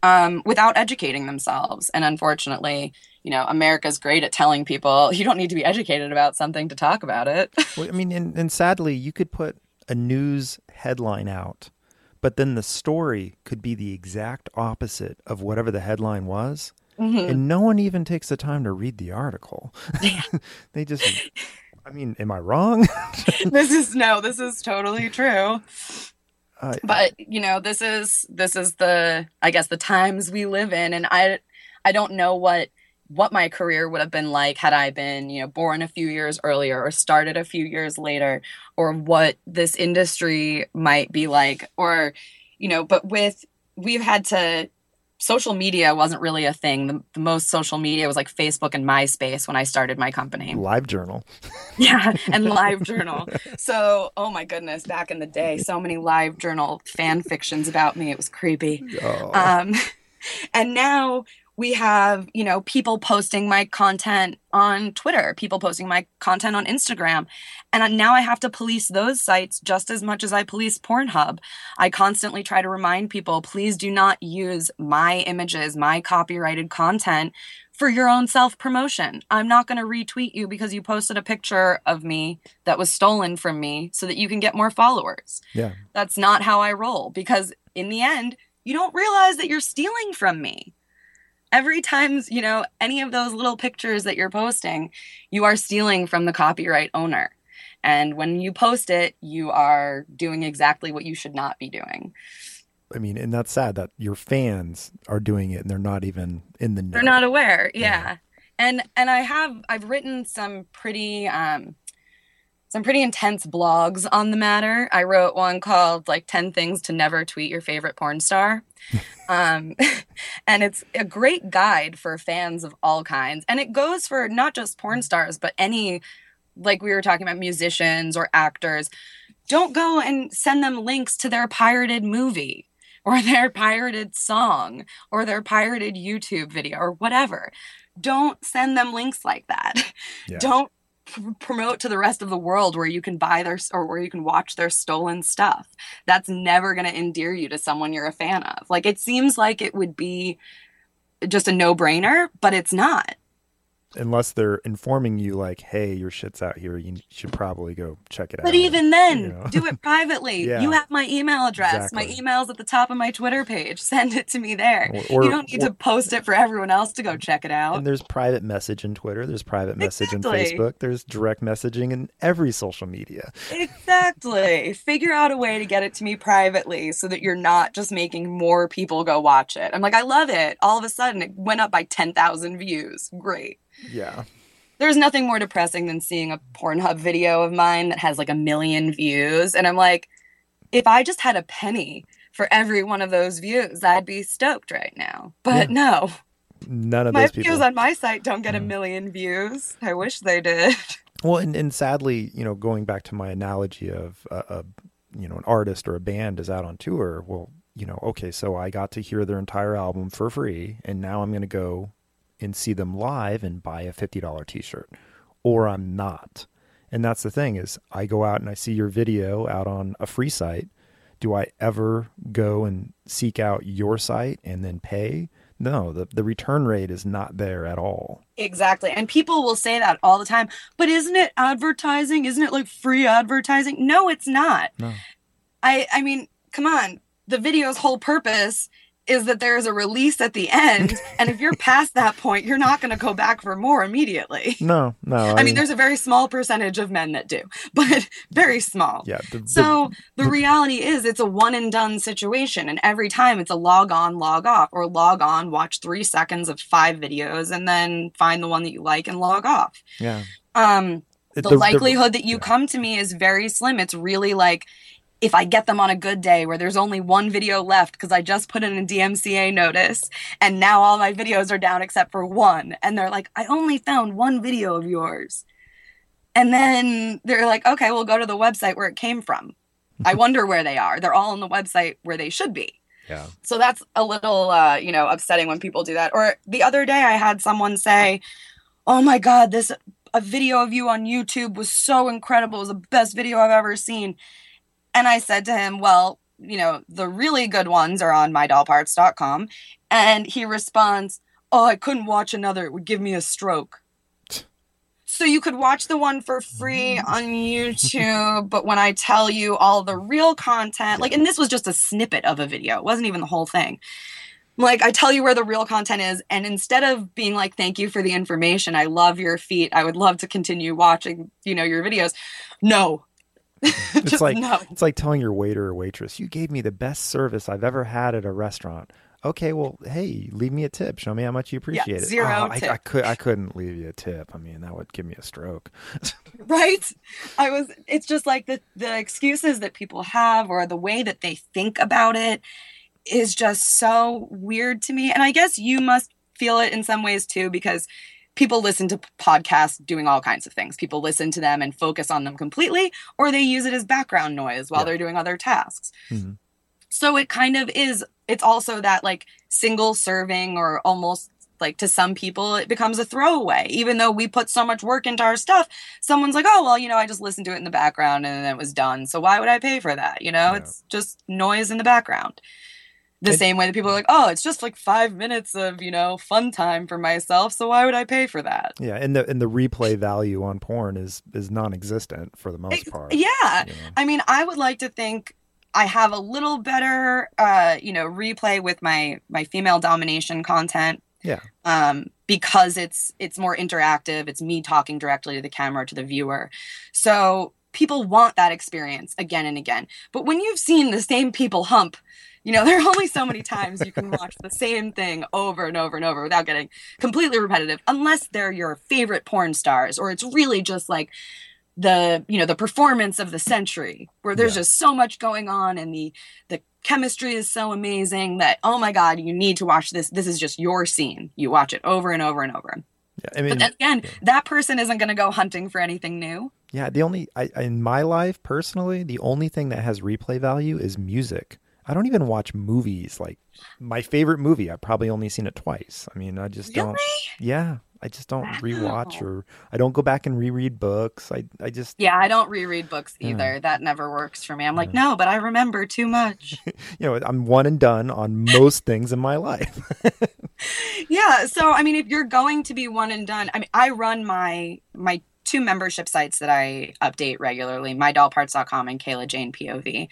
um, without educating themselves. And unfortunately, you know, America's great at telling people you don't need to be educated about something to talk about it. well, I mean, and, and sadly, you could put a news headline out, but then the story could be the exact opposite of whatever the headline was. Mm-hmm. And no one even takes the time to read the article. Yeah. they just, I mean, am I wrong? this is no, this is totally true. Uh, but you know, this is this is the I guess the times we live in, and I I don't know what what my career would have been like had I been, you know, born a few years earlier or started a few years later, or what this industry might be like, or, you know, but with, we've had to, social media wasn't really a thing. The, the most social media was like Facebook and MySpace when I started my company. Live Journal. yeah, and Live Journal. So, oh my goodness, back in the day, so many Live Journal fan fictions about me. It was creepy. Oh. Um, and now we have you know people posting my content on twitter people posting my content on instagram. And now i have to police those sites just as much as i police pornhub. I constantly try to remind people please do not use my images my copyrighted content for your own self promotion i'm not going to retweet you because you posted a picture of me that was stolen from me so that you can get more followers. Yeah. That's not how i roll because in the end you don't realize that you're stealing from me every time you know any of those little pictures that you're posting you are stealing from the copyright owner and when you post it you are doing exactly what you should not be doing i mean and that's sad that your fans are doing it and they're not even in the know. they're not aware yeah. yeah. and and i have i've written some pretty um some pretty intense blogs on the matter. I wrote one called like 10 things to never tweet your favorite porn star. um, and it's a great guide for fans of all kinds. And it goes for not just porn stars, but any, like we were talking about, musicians or actors. Don't go and send them links to their pirated movie or their pirated song or their pirated YouTube video or whatever. Don't send them links like that. Yeah. Don't promote to the rest of the world where you can buy their or where you can watch their stolen stuff. That's never going to endear you to someone you're a fan of. Like it seems like it would be just a no-brainer, but it's not unless they're informing you like hey your shit's out here. You should probably go check it but out but even then you know? do it privately. Yeah. you have my email address. Exactly. my email's at the top of my twitter page. Send it to me there. Or, or, you don't need or, to post it for everyone else to go check it out. and there's private message in twitter. There's private message exactly. in facebook. There's direct messaging in every social media. Exactly. Figure out a way to get it to me privately so that you're not just making more people go watch it. I'm like i love it. All of a sudden it went up by 10000 views. Great yeah. There's nothing more depressing than seeing a Pornhub video of mine that has like a million views. And I'm like, if I just had a penny for every one of those views, I'd be stoked right now. But yeah. no. None of my those people. videos on my site don't get a million views. I wish they did. Well, and, and sadly, you know, going back to my analogy of a, a you know an artist or a band is out on tour. Well, you know, okay, so I got to hear their entire album for free, and now I'm going to go and see them live and buy a $50 t-shirt or I'm not. And that's the thing is I go out and I see your video out on a free site. Do I ever go and seek out your site and then pay? No, the, the return rate is not there at all. Exactly. And people will say that all the time. But isn't it advertising? Isn't it like free advertising? No, it's not. No. I I mean, come on. The video's whole purpose is that there is a release at the end and if you're past that point you're not going to go back for more immediately. No no I, I, mean there's a very small percentage of men that do but very small. Yeah the, so the, the reality is it's a one and done situation and every time it's a log on log off or log on watch three seconds of five videos and then find the one that you like and log off. Yeah. Um the, the likelihood that you yeah. come to me is very slim. It's really like if I get them on a good day where there's only one video left because I just put in a DMCA notice and now all my videos are down except for one. And they're like, I only found one video of yours. And then they're like, okay, we'll go to the website where it came from. I wonder where they are. They're all on the website where they should be. Yeah. So that's a little, uh, you know, upsetting when people do that. Or the other day I had someone say, oh my God, this a video of you on YouTube was so incredible. It was the best video I've ever seen. And I said to him, Well, you know, the really good ones are on mydollparts.com. And he responds, Oh, I couldn't watch another. It would give me a stroke. So you could watch the one for free on YouTube, but when I tell you all the real content, like, and this was just a snippet of a video, it wasn't even the whole thing. Like, I tell you where the real content is, and instead of being like, thank you for the information, I love your feet, I would love to continue watching, you know, your videos. No. It's like no. it's like telling your waiter or waitress, "You gave me the best service I've ever had at a restaurant." Okay, well, hey, leave me a tip. Show me how much you appreciate it. zero Oh, I, I tip. could I couldn't leave you a tip. I mean, that would give me a stroke. right i was it's just like the the excuses that people have or the way that they think about it is just so weird to me and i guess you must feel it in some ways too because people listen to podcasts doing all kinds of things people listen to them and focus on them completely or they use it as background noise while Yeah. they're doing other tasks Mhm. so it kind of is it's also that like single serving or almost like to some people it becomes a throwaway even though we put so much work into our stuff someone's like oh well you know i just listened to it in the background and then it was done so why would i pay for that you know Yeah. it's just noise in the background the It- same way that people are like oh it's just like five minutes of you know fun time for myself so why would i pay for that Yeah, and the and the replay value on porn is is non-existent for the most Ex- part. yeah you know? I mean, I would like to think I have a little better, uh, you know, replay with my my female domination content. Yeah. Um, because it's it's more interactive. It's me talking directly to the camera to the viewer, so people want that experience again and again. But when you've seen the same people hump, you know, there are only so many times you can watch the same thing over and over and over without getting completely repetitive, unless they're your favorite porn stars or it's really just like the you know the performance of the century where there's Yeah. just so much going on and the the chemistry is so amazing that oh my god you need to watch this this is just your scene you watch it over and over and over Yeah, I mean, but again yeah. that person isn't going to go hunting for anything new yeah. The only I, in my life personally, the only thing that has replay value is music. I don't even watch movies. Like my favorite movie, I've probably only seen it twice. I mean, I just really don't. Yeah, I just don't rewatch Wow. or I don't go back and reread books. I I just yeah i don't reread books Yeah. either that never works for me i'm like Yeah. no but i remember too much you know I'm one and done on most things in my life. yeah so i mean if you're going to be one and done i mean i run my my two membership sites that i update regularly mydollparts.com and kayla jane pov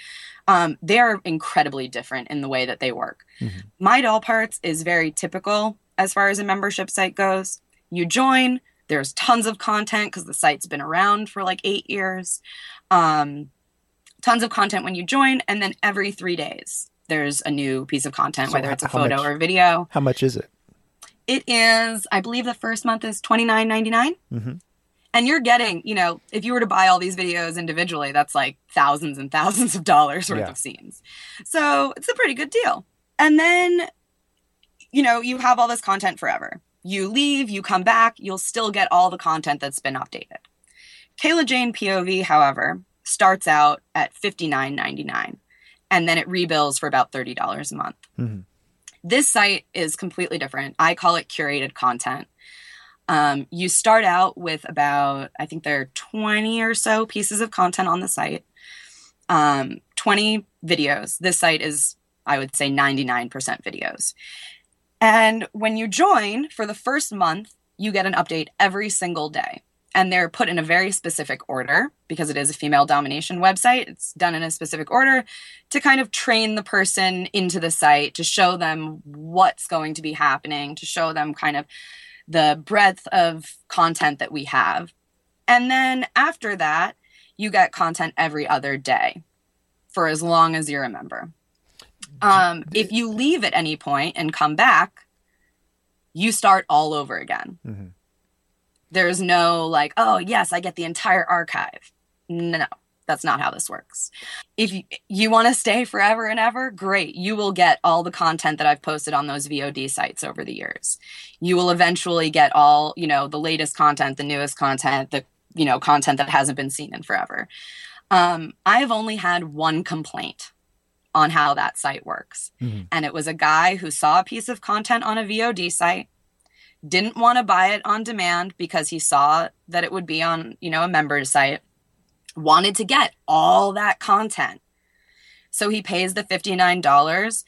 um, they're incredibly different in the way that they work. Mhm. my doll parts is very typical as far as a membership site goes. You join there's tons of content because the site's been around for like eight years. Um, tons of content when you join and then every three days there's a new piece of content So whether it's a photo much- or a video. How much is it? it is, I believe the first month is twenty nine ninety nine, hmm And you're getting, you know, if you were to buy all these videos individually, that's like thousands and thousands of dollars worth Yeah. of scenes. So it's a pretty good deal. And then, you know, you have all this content forever. You leave, you come back, you'll still get all the content that's been updated. Kayla Jane POV, however, starts out at fifty nine ninety nine, and then it rebills for about $30 a month. hmm This site is completely different. I call it curated content. Um, you start out with about, I think there are 20 or so pieces of content on the site, um, 20 videos. This site is, I would say, 99% videos. And when you join for the first month, you get an update every single day. And they're put in a very specific order because it is a female domination website. It's done in a specific order to kind of train the person into the site, to show them what's going to be happening, to show them kind of the breadth of content that we have. And then after that, you get content every other day for as long as you're a member. Um, if you leave at any point and come back, you start all over again. hmm There's no like, oh, yes, I get the entire archive. No, that's not how this works. If you, you want to stay forever and ever, great. You will get all the content that I've posted on those VOD sites over the years. You will eventually get all, you know, the latest content, the newest content, the, you know, content that hasn't been seen in forever. Um, I have only had one complaint on how that site works. Mhm. And it was a guy who saw a piece of content on a VOD site, didn't want to buy it on demand because he saw that it would be on, you know, a member's site, wanted to get all that content. So he pays the $59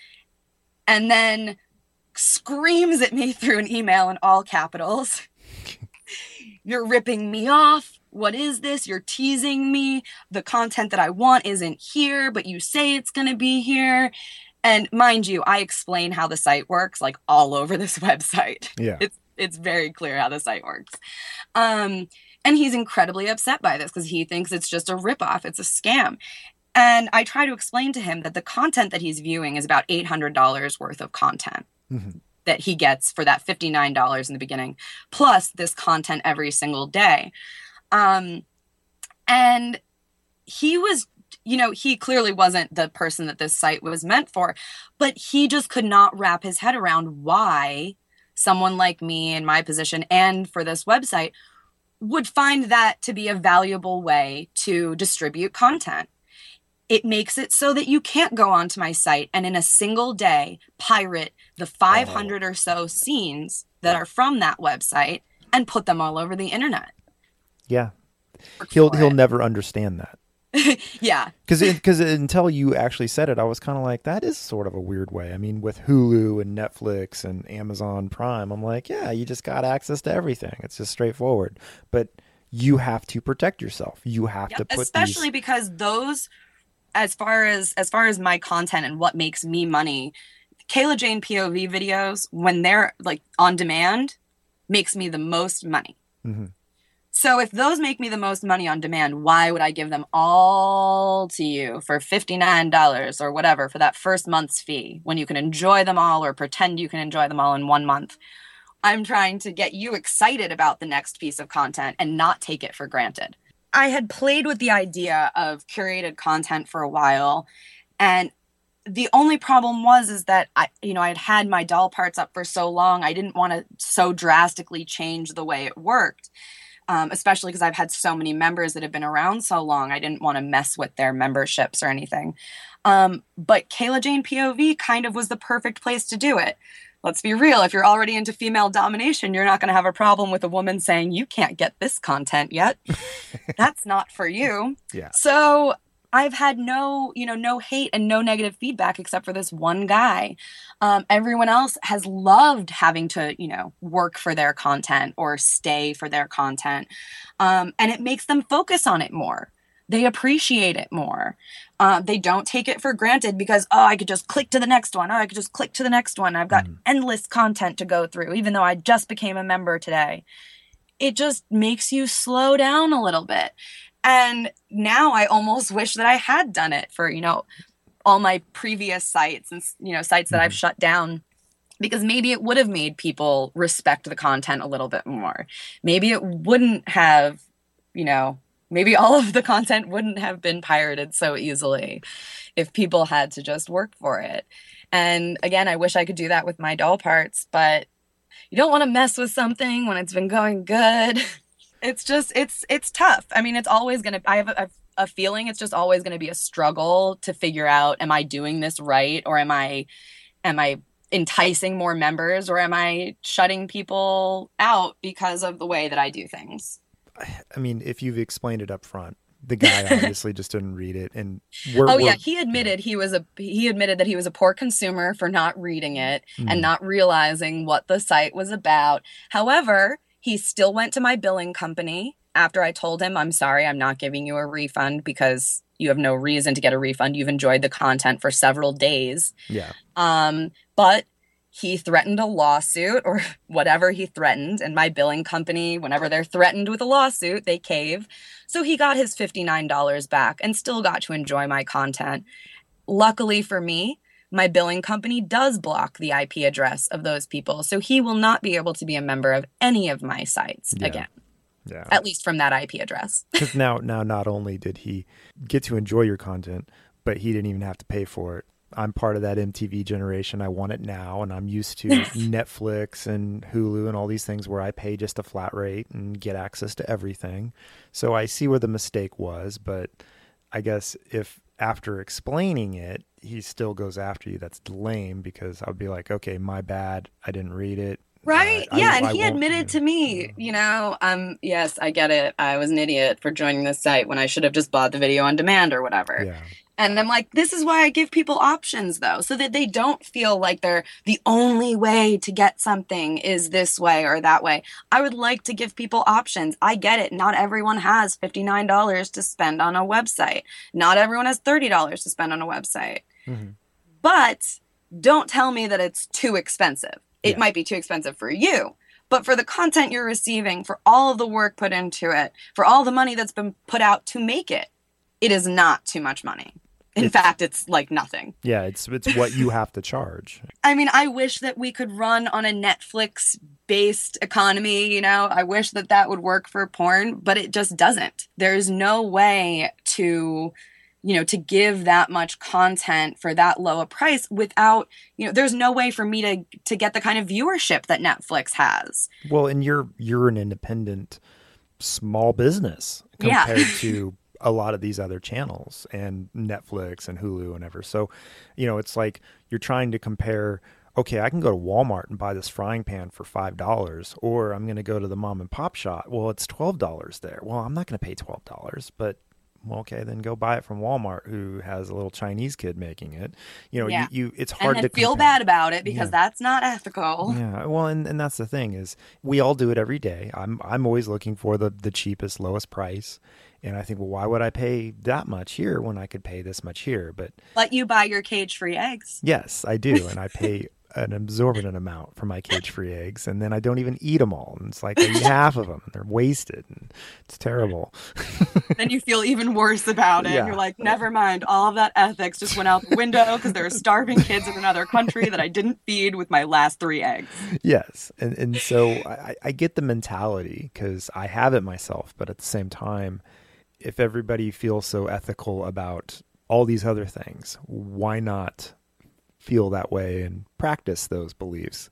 and then screams at me through an email in all capitals. You're ripping me off. What is this? You're teasing me. The content that I want isn't here, but you say it's going to be here. And mind you, I explain how the site works like all over this website. Yeah. It's it's very clear how the site works. Um, and he's incredibly upset by this because he thinks it's just a ripoff, it's a scam. And I try to explain to him that the content that he's viewing is about $800 worth of content Mhm. that he gets for that $59 in the beginning, plus this content every single day. Um, and he was, you know, he clearly wasn't the person that this site was meant for, but he just could not wrap his head around why someone like me in my position and for this website would find that to be a valuable way to distribute content. It makes it so that you can't go onto my site and in a single day pirate the 500 or so scenes that are from that website and put them all over the internet. Yeah. He'll he'll it. never understand that. yeah. Because because until you actually said it, I was kind of like, that is sort of a weird way. I mean, with Hulu and Netflix and Amazon Prime, I'm like, yeah, you just got access to everything. It's just straightforward. But you have to protect yourself. You have to put especially these. because those as far as as far as my content and what makes me money kayla jane pov videos when they're like on demand makes me the most money Mhm. So if those make me the most money on demand why would i give them all to you for $59 or whatever for that first month's fee when you can enjoy them all or pretend you can enjoy them all in one month? I'm trying to get you excited about the next piece of content and not take it for granted. I had played with the idea of curated content for a while and the only problem was is that I you know I had had my doll parts up for so long I didn't want to so drastically change the way it worked um, especially because I've had so many members that have been around so long I didn't want to mess with their memberships or anything. Um, but Kayla Jane POV kind of was the perfect place to do it. Let's be real if you're already into female domination you're not going to have a problem with a woman saying you can't get this content yet. That's not for you. Yeah. so i've had no you know no hate and no negative feedback except for this one guy. Um, everyone else has loved having to you know work for their content or stay for their content. Um, and it makes them focus on it more. They appreciate it more. Uh, they don't take it for granted because oh i could just click to the next one. Oh i could just click to the next one. I've got endless content to go through even though i just became a member today. It just makes you slow down a little bit and now i almost wish that i had done it for you know all my previous sites and you know sites that i've mm-hmm. shut down because maybe it would have made people respect the content a little bit more. Maybe it wouldn't have you know maybe all of the content wouldn't have been pirated so easily if people had to just work for it. And again i wish i could do that with my doll parts but you don't want to mess with something when it's been going good it's just it's it's tough i mean it's always gonna i have a, a feeling it's just always gonna be a struggle to figure out am i doing this right or am i am i enticing more members or am i shutting people out because of the way that i do things I mean, if you've explained it up front, the guy obviously just didn't read it. And we're, oh we're- yeah he admitted he was a he admitted that he was a poor consumer for not reading it Mm. and not realizing what the site was about however he still went to my billing company after i told him i'm sorry i'm not giving you a refund because you have no reason to get a refund you've enjoyed the content for several days yeah. um, but he threatened a lawsuit or whatever he threatened. And my billing company, whenever they're threatened with a lawsuit, they cave. So he got his $59 back and still got to enjoy my content. Luckily for me, my billing company does block the IP address of those people. So he will not be able to be a member of any of my sites Yeah. again, Yeah. at least from that IP address. Because now, now, not only did he get to enjoy your content, but he didn't even have to pay for it. I'm part of that MTV generation. I want it now, and I'm used to Netflix and Hulu and all these things where I pay just a flat rate and get access to everything. So I see where the mistake was, but I guess if after explaining it, he still goes after you, that's lame because I'll be like, okay, my bad. I didn't read it. Right? Uh, yeah, I, and I he admitted to me, you know, um, yes, I get it. I was an idiot for joining this site when I should have just bought the video on demand or whatever. Yeah. And I'm like, this is why I give people options though, so that they don't feel like they're the only way to get something is this way or that way. I would like to give people options. I get it. Not everyone has $59 to spend on a website. Not everyone has $30 to spend on a website. Mm-hmm. But don't tell me that it's too expensive. It yeah. might be too expensive for you, but for the content you're receiving, for all of the work put into it, for all the money that's been put out to make it, it is not too much money. In it's, fact, it's like nothing. Yeah, it's it's what you have to charge. I mean, I wish that we could run on a Netflix based economy, you know. I wish that that would work for porn, but it just doesn't. There's no way to you know to give that much content for that low a price without you know there's no way for me to to get the kind of viewership that Netflix has. Well, and you're you're an independent small business compared yeah. to a lot of these other channels and Netflix and Hulu and ever. So, you know, it's like you're trying to compare okay, I can go to Walmart and buy this frying pan for $5 or I'm going to go to the mom and pop shop. Well, it's $12 there. Well, I'm not going to pay $12, but well, okay, then go buy it from Walmart, who has a little Chinese kid making it. You know, yeah. you, you, it's hard and to feel compare. bad about it because yeah. that's not ethical. Yeah, well, and, and that's the thing is we all do it every day. I'm I'm always looking for the the cheapest, lowest price, and I think, well, why would I pay that much here when I could pay this much here? But let you buy your cage free eggs. Yes, I do, and I pay an absorbent amount for my cage free eggs, and then I don't even eat them all. And it's like I eat half of them, and they're wasted, and it's terrible. then you feel even worse about it. Yeah. You're like, never mind, all of that ethics just went out the window because there are starving kids in another country that I didn't feed with my last three eggs. Yes, and and so I, I get the mentality because I have it myself, but at the same time, if everybody feels so ethical about all these other things, why not feel that way and practice those beliefs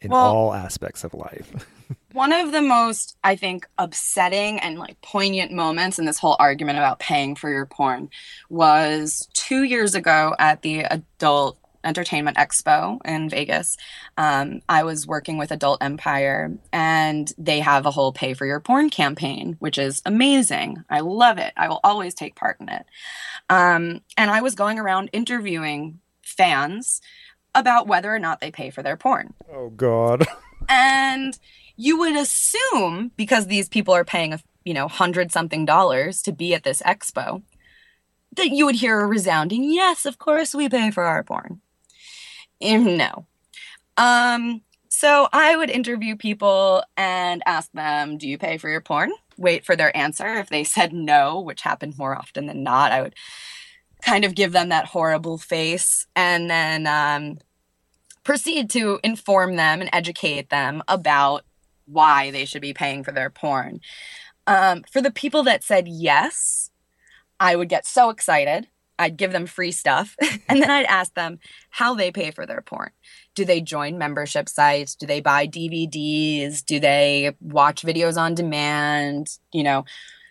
in well, all aspects of life. one of the most, I think, upsetting and like poignant moments in this whole argument about paying for your porn was two years ago at the Adult Entertainment Expo in Vegas. Um, I was working with Adult Empire, and they have a whole pay for your porn campaign, which is amazing. I love it. I will always take part in it. Um, and I was going around interviewing fans about whether or not they pay for their porn. Oh God. and you would assume because these people are paying a you know hundred something dollars to be at this expo that you would hear a resounding yes of course we pay for our porn no um so i would interview people and ask them do you pay for your porn wait for their answer if they said no which happened more often than not i would kind of give them that horrible face and then um, proceed to inform them and educate them about why they should be paying for their porn. Um, for the people that said yes, I would get so excited. I'd give them free stuff. Mm-hmm. and then I'd ask them how they pay for their porn. Do they join membership sites? Do they buy DVDs? Do they watch videos on demand? You know,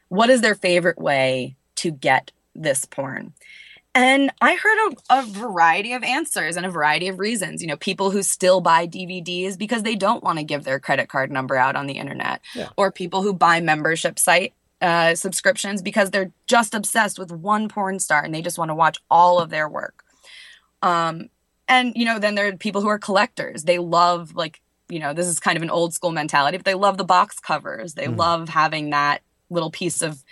what is their favorite way to get this porn? And I heard a, a, variety of answers and a variety of reasons. You know, people who still buy DVDs because they don't want to give their credit card number out on the internet, yeah. or people who buy membership site uh, subscriptions because they're just obsessed with one porn star and they just want to watch all of their work. Um, and you know, then there are people who are collectors. They love like you know, this is kind of an old school mentality, but they love the box covers. They mm. love having that little piece of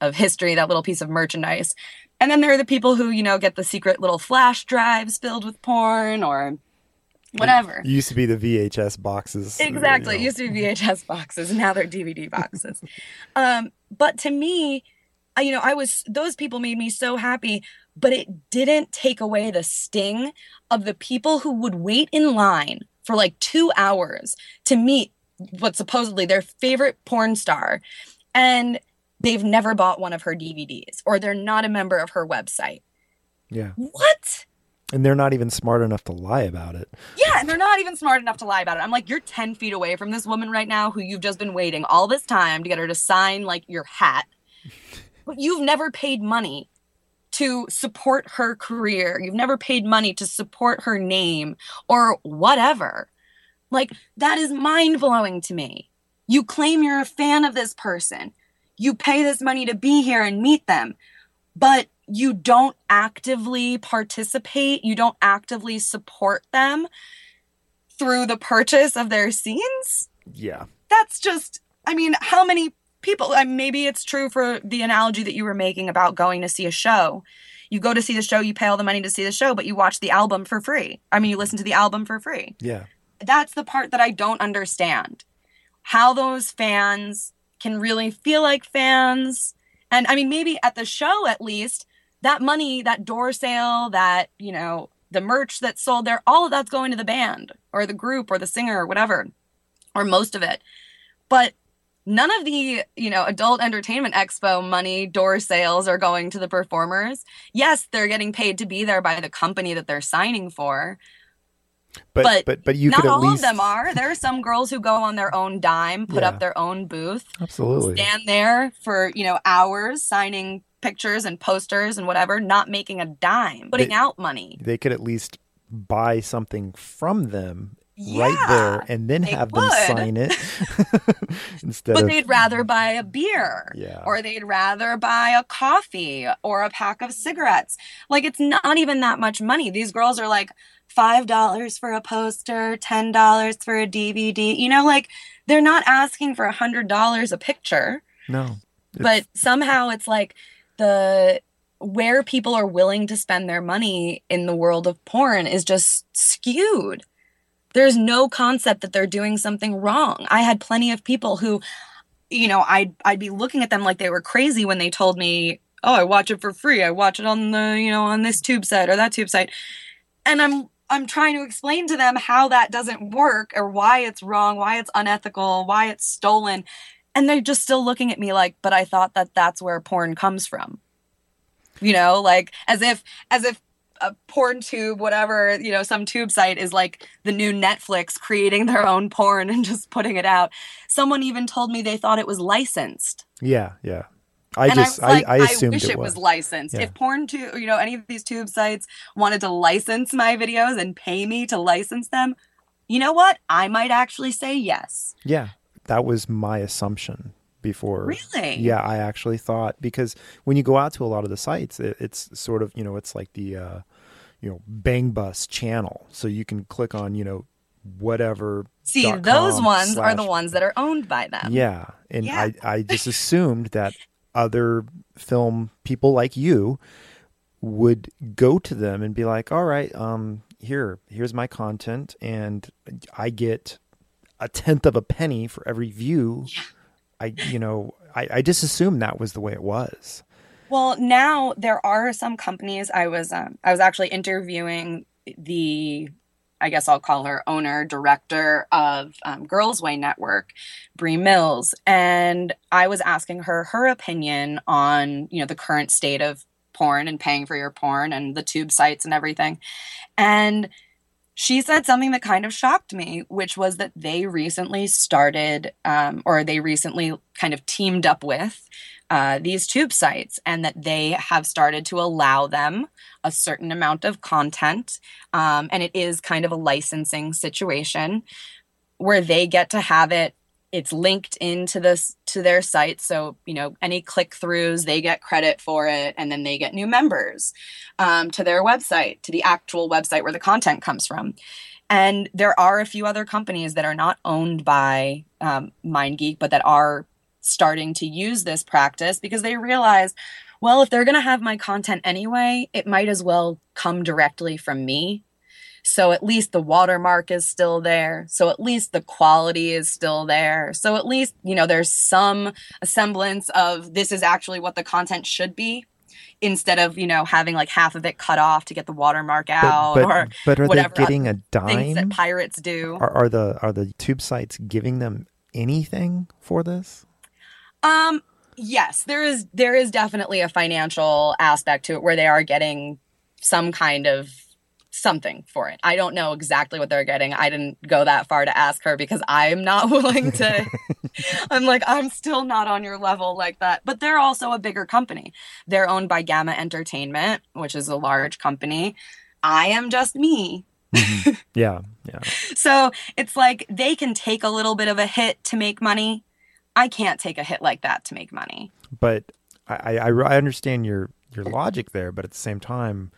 of history, that little piece of merchandise. And then there are the people who, you know, get the secret little flash drives filled with porn or whatever. It used to be the VHS boxes. Exactly. You know. It used to be VHS boxes now they're DVD boxes. um, but to me, you know, I was, those people made me so happy, but it didn't take away the sting of the people who would wait in line for like two hours to meet what supposedly their favorite porn star. And they've never bought one of her DVDs or they're not a member of her website. Yeah. What? And they're not even smart enough to lie about it. Yeah, and they're not even smart enough to lie about it. I'm like, you're 10 feet away from this woman right now who you've just been waiting all this time to get her to sign like your hat. But you've never paid money to support her career. You've never paid money to support her name or whatever. Like, that is mind blowing to me. You claim you're a fan of this person, you pay this money to be here and meet them, but you don't actively participate, you don't actively support them through the purchase of their scenes. Yeah. That's just, I mean, how many people, I mean, maybe it's true for the analogy that you were making about going to see a show. You go to see the show, you pay all the money to see the show, but you watch the album for free. I mean, you listen to the album for free. Yeah. That's the part that I don't understand. How those fans can really feel like fans. And I mean, maybe at the show at least, that money, that door sale, that, you know, the merch that's sold there, all of that's going to the band or the group or the singer or whatever, or most of it. But none of the, you know, adult entertainment expo money, door sales are going to the performers. Yes, they're getting paid to be there by the company that they're signing for. But but but, but you not could at all least of them are. There are some girls who go on their own dime, put Yeah. up their own booth, absolutely. stand there for you know hours signing pictures and posters and whatever, not making a dime, putting They- out money. They could at least buy something from them Yeah, right there and then have them sign it instead but of they'd rather buy a beer Yeah. or they'd rather buy a coffee or a pack of cigarettes like it's not even that much money these girls are like five dollars for a poster ten dollars for a dvd you know like they're not asking for a hundred dollars a picture no. but somehow it's like the where people are willing to spend their money in the world of porn is just skewed. There's no concept that they're doing something wrong. I had plenty of people who you know i'd i'd be looking at them like they were crazy when they told me oh i watch it for free. I watch it on the you know on this tube site or that tube site. And i'm i'm trying to explain to them how that doesn't work or why it's wrong why it's unethical why it's stolen and they're just still looking at me like but i thought that that's where porn comes from you know like as if as if a porn tube whatever you know some tube site is like the new netflix creating their own porn and just putting it out someone even told me they thought it was licensed Yeah, yeah. I and just I, like, I, I assumed wish it, it was. was, licensed. Yeah. If porn to you know any of these tube sites wanted to license my videos and pay me to license them, you know what? I might actually say yes. Yeah, that was my assumption before. Really? Yeah, I actually thought because when you go out to a lot of the sites, it, it's sort of you know it's like the uh, you know Bang Bus channel, so you can click on you know whatever. See, those ones are the ones that are owned by them. Yeah, and Yeah. I I just assumed that other film people like you would go to them and be like, "All right, um, here, here's my content, and I get a tenth of a penny for every view." I, you know, I, I just assumed that was the way it was. Well, now there are some companies. I was um, I was actually interviewing the, I guess I'll call her owner director of um, Girlsway Network, Bree Mills, and I was asking her her opinion on you know the current state of porn and paying for your porn and the tube sites and everything, and she said something that kind of shocked me, which was that they recently started, um, or they recently kind of teamed up with uh, these tube sites, and that they have started to allow them a certain amount of content. Um, and it is kind of a licensing situation where they get to have it. It's linked into this to their site, so you know any click throughs they get credit for it, and then they get new members um, to their website, to the actual website where the content comes from. And there are a few other companies that are not owned by um, MindGeek, but that are starting to use this practice because they realize, well, if they're going to have my content anyway, it might as well come directly from me. So at least the watermark is still there. So at least the quality is still there. So at least, you know, there's some semblance of this is actually what the content should be instead of, you know, having like half of it cut off to get the watermark out but, or but are whatever they getting a things that dime? pirates do. Are, are the are the tube sites giving them anything for this? Um yes, there is there is definitely a financial aspect to it where they are getting some kind of something for it. I don't know exactly what they're getting. I didn't go that far to ask her because I am not willing to I'm like I'm still not on your level like that. But they're also a bigger company. They're owned by Gamma Entertainment, which is a large company. I am just me. Mm-hmm. Yeah, yeah. so it's like they can take a little bit of a hit to make money. I can't take a hit like that to make money. But I, I, I understand your your logic there, but at the same time,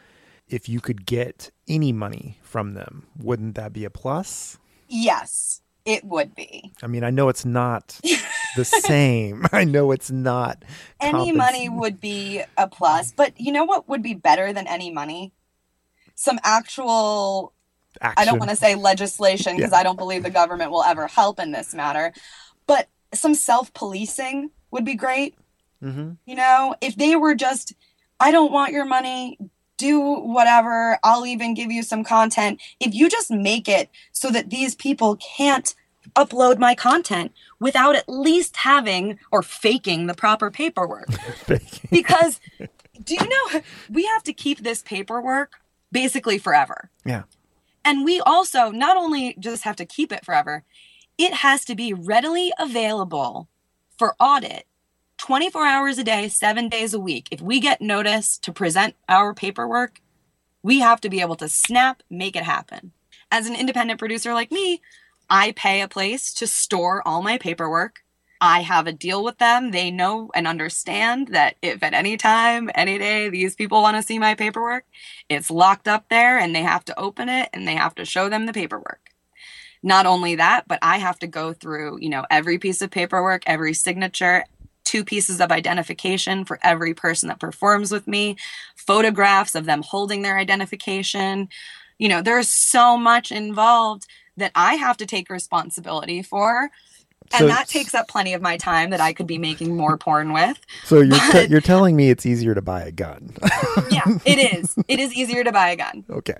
if you could get any money from them, wouldn't that be a plus? Yes, it would be. I mean, I know it's not the same. I know it's not. Any compens- money would be a plus, but you know what would be better than any money? Some actual I don't want to say legislation because Yeah. I don't believe the government will ever help in this matter, but some self policing would be great. Mhm. You know, if they were just, I don't want your money, do whatever, I'll even give you some content. If you just make it so that these people can't upload my content without at least having or faking the proper paperwork because do you know we have to keep this paperwork basically forever. Yeah. And we also not only just have to keep it forever, it has to be readily available for audit 24 hours a day, seven days a week. If we get notice to present our paperwork, we have to be able to snap, make it happen. As an independent producer like me, I pay a place to store all my paperwork. I have a deal with them. They know and understand that if at any time, any day, these people want to see my paperwork, it's locked up there and they have to open it and they have to show them the paperwork. Not only that, but I have to go through, you know, every piece of paperwork, every signature, two pieces of identification for every person that performs with me, photographs of them holding their identification. You know, there's so much involved that I have to take responsibility for. And So- that takes up plenty of my time that I could be making more porn with. So you're But- you're telling me it's easier to buy a gun? Yeah, it is. It is easier to buy a gun. okay.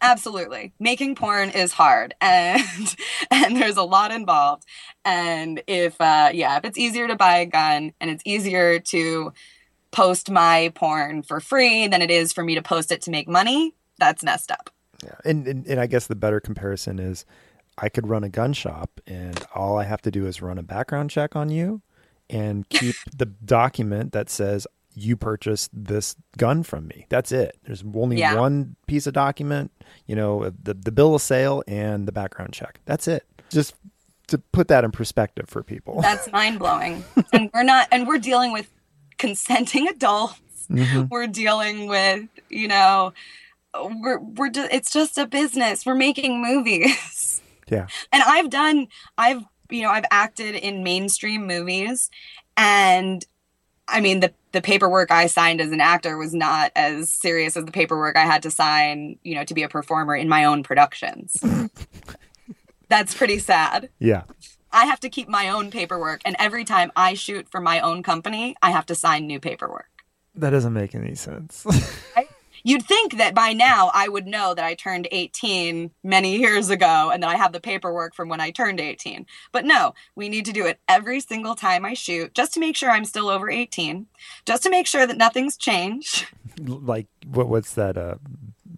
Absolutely. Making porn is hard and and there's a lot involved. And if uh yeah, if it's easier to buy a gun and it's easier to post my porn for free than it is for me to post it to make money, that's messed up. Yeah, and, and and I guess the better comparison is, I could run a gun shop, and all I have to do is run a background check on you, and keep the document that says you purchased this gun from me. That's it. There's only Yeah. one piece of document, you know, the the bill of sale and the background check. That's it. Just to put that in perspective for people. That's mind-blowing. and we're not and we're dealing with consenting adults. Mhm. We're dealing with, you know, we're we're it's just a business. We're making movies. Yeah. and I've done I've you know I've acted in mainstream movies and I mean the the paperwork I signed as an actor was not as serious as the paperwork I had to sign, you know, to be a performer in my own productions. That's pretty sad. Yeah. I have to keep my own paperwork and every time I shoot for my own company, I have to sign new paperwork. That doesn't make any sense. You'd think that by now I would know that I turned 18 many years ago and that I have the paperwork from when I turned 18. But no, we need to do it every single time I shoot just to make sure I'm still over 18, just to make sure that nothing's changed. like what what's that uh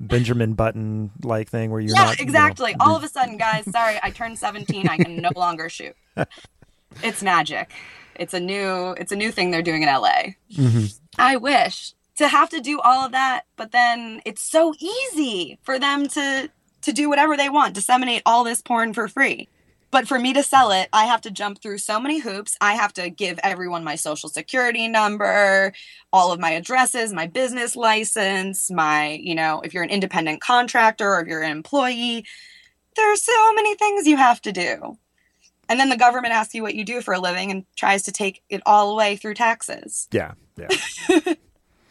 Benjamin Button like thing where you're yeah, not you know, exactly. All of a sudden, guys, sorry, I turned 17. I can no longer shoot. It's magic. It's a new it's a new thing they're doing in LA. Mhm. I wish to have to do all of that, but then it's so easy for them to to do whatever they want, disseminate all this porn for free. But for me to sell it, I have to jump through so many hoops. I have to give everyone my social security number, all of my addresses, my business license, my, you know, if you're an independent contractor or if you're an employee, there's so many things you have to do. And then the government asks you what you do for a living and tries to take it all away through taxes. Yeah, yeah.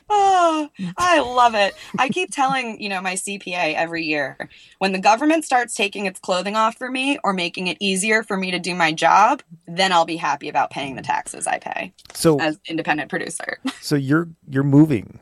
Oh, mm. I love it. I keep telling, you know, my CPA every year when the government starts taking its clothing off for me or making it easier for me to do my job, then I'll be happy about paying the taxes I pay So as independent producer. so you're you're moving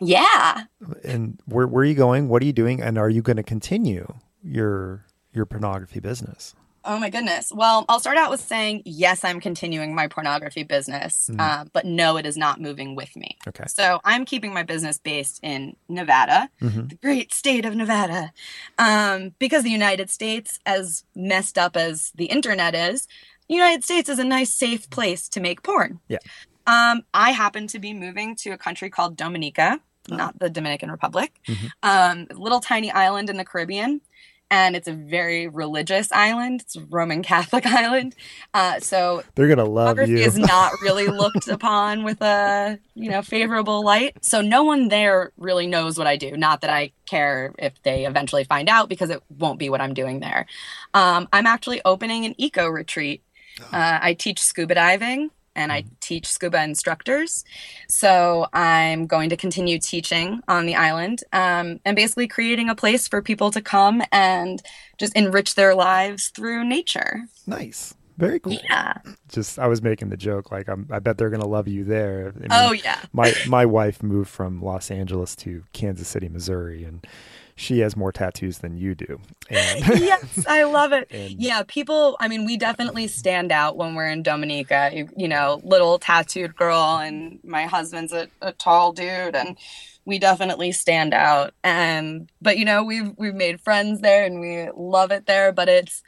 yeah. and where where are you going? What are you doing? And are you going to continue your your pornography business? Oh my goodness. Well, I'll start out with saying yes, I'm continuing my pornography business, Mhm. uh, but no, it is not moving with me. Okay. So I'm keeping my business based in Nevada, Mhm. the great state of Nevada. Um, because the United States, as messed up as the internet is, the United States is a nice, safe place to make porn. Yeah. Um, I happen to be moving to a country called Dominica. oh. not the Dominican Republic. Mm-hmm. Um, little tiny island in the Caribbean and it's a very religious island. It's a Roman Catholic island, uh, so they're gonna love you. is not really looked upon with a you know favorable light. So no one there really knows what I do. Not that I care if they eventually find out, because it won't be what I'm doing there. Um, I'm actually opening an eco retreat. Uh, I teach scuba diving and I mm-hmm. teach scuba instructors. So I'm going to continue teaching on the island um, and basically creating a place for people to come and just enrich their lives through nature. Nice. Very cool. Yeah. Just I was making the joke like I'm, i bet they're gonna love you there. I mean, oh yeah. my my wife moved from Los Angeles to Kansas City, Missouri, and she has more tattoos than you do. And yes, I love it. And, yeah, people, I mean, we definitely stand out when we're in Dominica. You, you know, little tattooed girl, and my husband's a, a tall dude, and we definitely stand out. And but you know, we've we've made friends there, and we love it there. But it's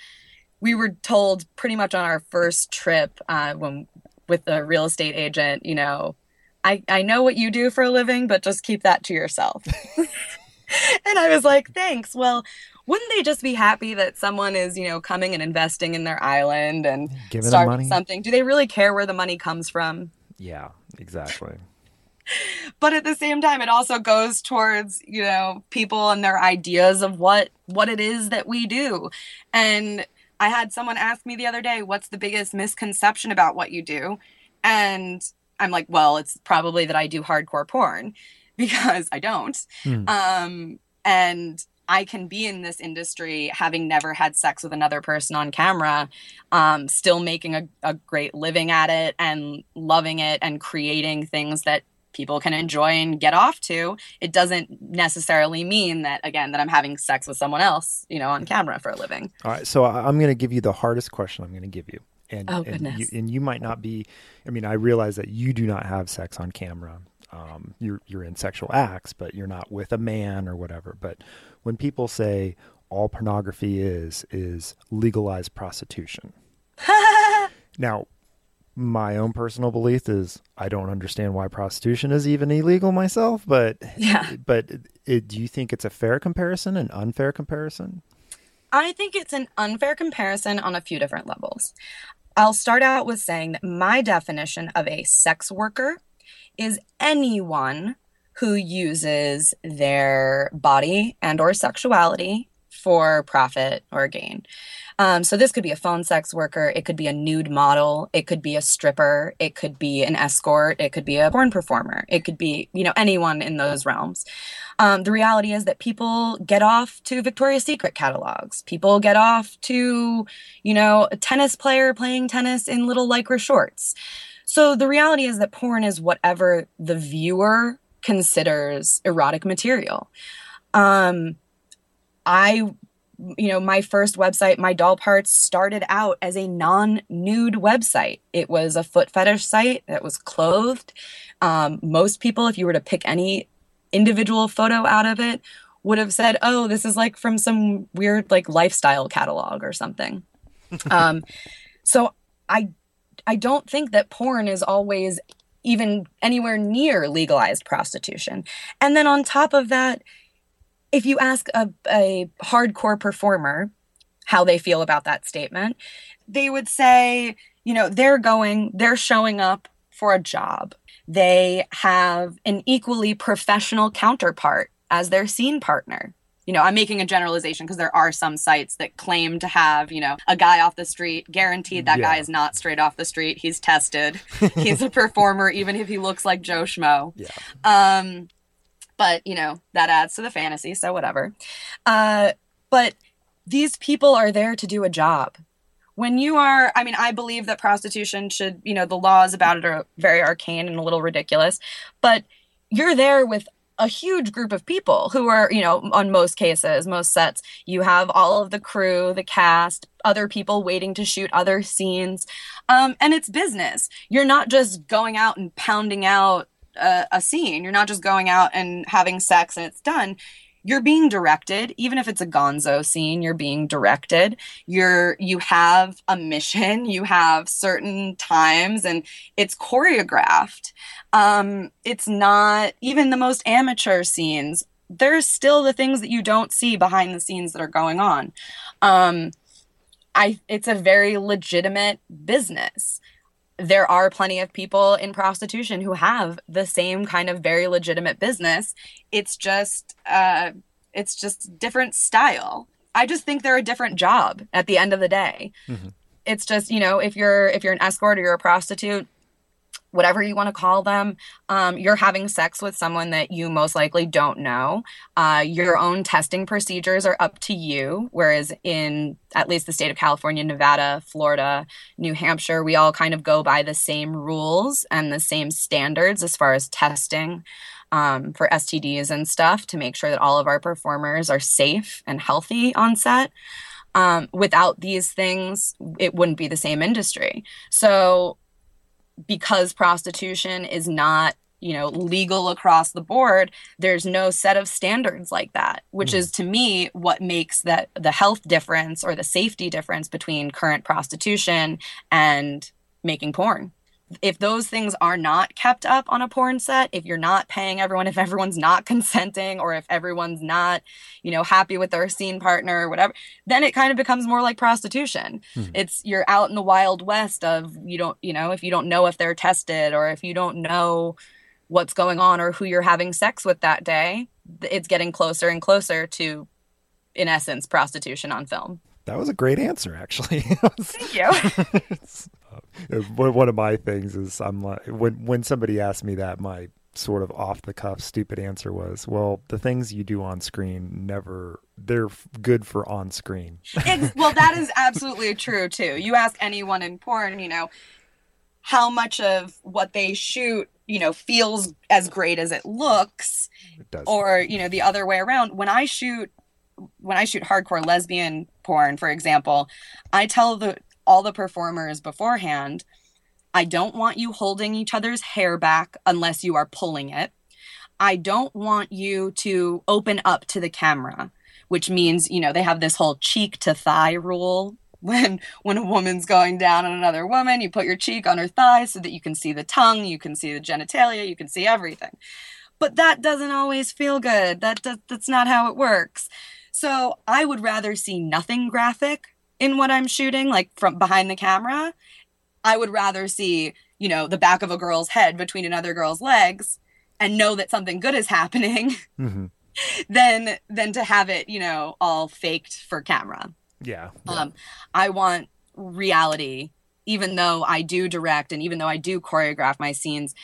we were told pretty much on our first trip uh, when with the real estate agent, you know, I I know what you do for a living, but just keep that to yourself. and I was like, thanks. Well, wouldn't they just be happy that someone is, you know, coming and investing in their island and Giving starting something? Do they really care where the money comes from? Yeah, exactly. but at the same time it also goes towards you know people and their ideas of what what it is that we do and i had someone ask me the other day what's the biggest misconception about what you do and i'm like well it's probably that i do hardcore porn because I don't. Mm. Um, and I can be in this industry having never had sex with another person on camera, um, still making a, a great living at it and loving it and creating things that people can enjoy and get off to. It doesn't necessarily mean that, again, that I'm having sex with someone else, you know, on camera for a living. All right. So I'm going to give you the hardest question I'm going to give you. And, oh, and you, and you might not be, I mean, I realize that you do not have sex on camera um, you're you're in sexual acts, but you're not with a man or whatever. But when people say all pornography is is legalized prostitution, now my own personal belief is I don't understand why prostitution is even illegal myself. But yeah, but it, do you think it's a fair comparison, an unfair comparison? I think it's an unfair comparison on a few different levels. I'll start out with saying that my definition of a sex worker is anyone who uses their body and or sexuality for profit or gain. Um, so this could be a phone sex worker, it could be a nude model, it could be a stripper, it could be an escort, it could be a porn performer, it could be you know anyone in those realms. Um, the reality is that people get off to Victoria's Secret catalogs. People get off to you know a tennis player playing tennis in little lycra shorts. So the reality is that porn is whatever the viewer considers erotic material. Um, I, you know, my first website, My Doll Parts, started out as a non nude website. It was a foot fetish site that was clothed. Um, most people, if you were to pick any individual photo out of it, would have said, oh, this is like from some weird like lifestyle catalog or something. um, so I I don't think that porn is always even anywhere near legalized prostitution. And then on top of that, if you ask a, a hardcore performer how they feel about that statement, they would say, you know, they're going, they're showing up for a job. They have an equally professional counterpart as their scene partner you know, I'm making a generalization because there are some sites that claim to have, you know, a guy off the street, guaranteed that yeah. guy is not straight off the street. He's tested. He's a performer, even if he looks like Joe Schmo. Yeah. Um, but, you know, that adds to the fantasy, so whatever. Uh, but these people are there to do a job. When you are, I mean, I believe that prostitution should, you know, the laws about it are very arcane and a little ridiculous, but you're there with a huge group of people who are, you know, on most cases, most sets, you have all of the crew, the cast, other people waiting to shoot other scenes. Um, and it's business. You're not just going out and pounding out a, a scene, you're not just going out and having sex and it's done. You're being directed even if it's a gonzo scene you're being directed. You're you have a mission you have certain times and it's choreographed. Um it's not even the most amateur scenes. There's still the things that you don't see behind the scenes that are going on. Um i it's a very legitimate business there are plenty of people in prostitution who have the same kind of very legitimate business. It's just uh it's just different style. I just think they're a different job at the end of the day. Mm-hmm. it's just you know if you're if you're an escort or you're a prostitute whatever you want to call them, um, you're having sex with someone that you most likely don't know. Uh, your own testing procedures are up to you. Whereas in at least the state of California, Nevada, Florida, New Hampshire, we all kind of go by the same rules and the same standards as far as testing. Um, for STDs and stuff to make sure that all of our performers are safe and healthy on set. Um, without these things, it wouldn't be the same industry. So because prostitution is not you know legal across the board there's no set of standards like that which mm. is to me what makes that the health difference or the safety difference between current prostitution and making porn if those things are not kept up on a porn set if you're not paying everyone if everyone's not consenting or if everyone's not you know happy with their scene partner or whatever then it kind of becomes more like prostitution. Mm-hmm. it's you're out in the wild west of you don't you know if you don't know if they're tested or if you don't know what's going on or who you're having sex with that day it's getting closer and closer to in essence prostitution on film. That was a great answer actually. Thank you one of my things is I'm like when when somebody asks me that my sort of off the cuff stupid answer was well the things you do on screen never they're good for on screen. Well that is absolutely true too. You ask anyone in porn you know how much of what they shoot you know feels as great as it looks it or you know the other way around. When i shoot when i shoot hardcore lesbian porn for example i tell the all the performers beforehand I don't want you holding each other's hair back unless you are pulling it. I don't want you to open up to the camera, which means, you know, they have this whole cheek to thigh rule. When when a woman's going down on another woman, you put your cheek on her thigh so that you can see the tongue, you can see the genitalia, you can see everything. But that doesn't always feel good. That does, that's not how it works. So I would rather see nothing graphic in what I'm shooting, like from behind the camera. I would rather see, you know, the back of a girl's head between another girl's legs and know that something good is happening mm-hmm. than than to have it, you know, all faked for camera. Yeah, yeah. Um, I want reality, even though I do direct and even though I do choreograph my scenes,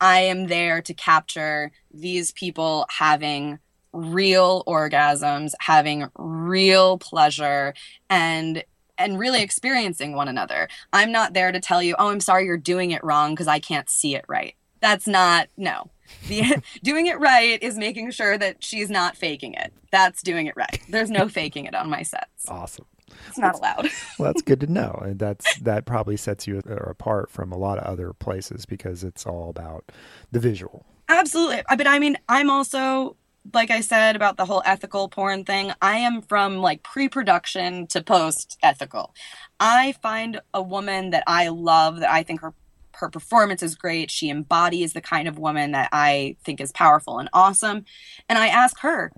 I am there to capture these people having real orgasms, having real pleasure, and and really experiencing one another. I'm not there to tell you, "Oh, I'm sorry you're doing it wrong because I can't see it right." That's not no. The doing it right is making sure that she's not faking it. That's doing it right. There's no faking it on my sets. Awesome. It's not allowed. well, that's good to know, and that's that probably sets you uh, apart from a lot of other places because it's all about the visual. Absolutely, but I mean, I'm also like I said about the whole ethical porn thing, I am from like pre production to post ethical. I find a woman that I love, that I think her her performance is great. She embodies the kind of woman that I think is powerful and awesome. And I ask her,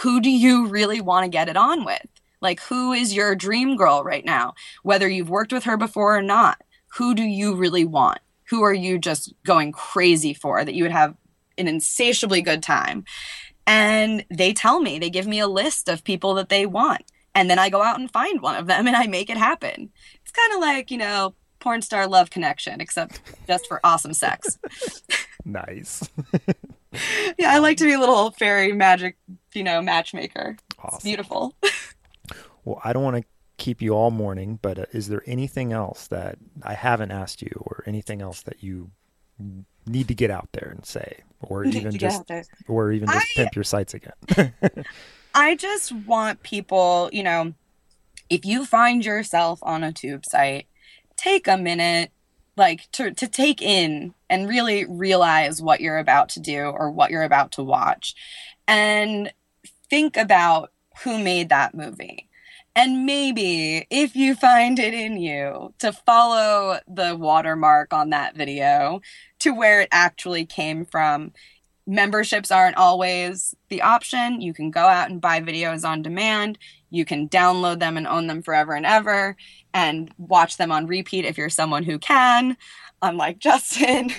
who do you really want to get it on with? Like, who is your dream girl right now? Whether you've worked with her before or not, who do you really want? Who are you just going crazy for that you would have an insatiably good time? And they tell me they give me a list of people that they want. And then i go out and find one of them and i make it happen. It's kind of like you know porn star love connection except just for awesome sex. Nice. Yeah i like to be a little fairy magic you know matchmaker. Awesome. it's beautiful. Well i don't want to keep you all morning but uh, is there anything else that i haven't asked you or anything else that you need to get out there and say, or even just, or even just I, pimp your sites again. I just want people, you know, if you find yourself on a tube site, take a minute, like to to take in and really realize what you're about to do or what you're about to watch, and think about who made that movie. And maybe if you find it in you to follow the watermark on that video to where it actually came from, memberships aren't always the option. You can go out and buy videos on demand. You can download them and own them forever and ever and watch them on repeat if you're someone who can, unlike Justin.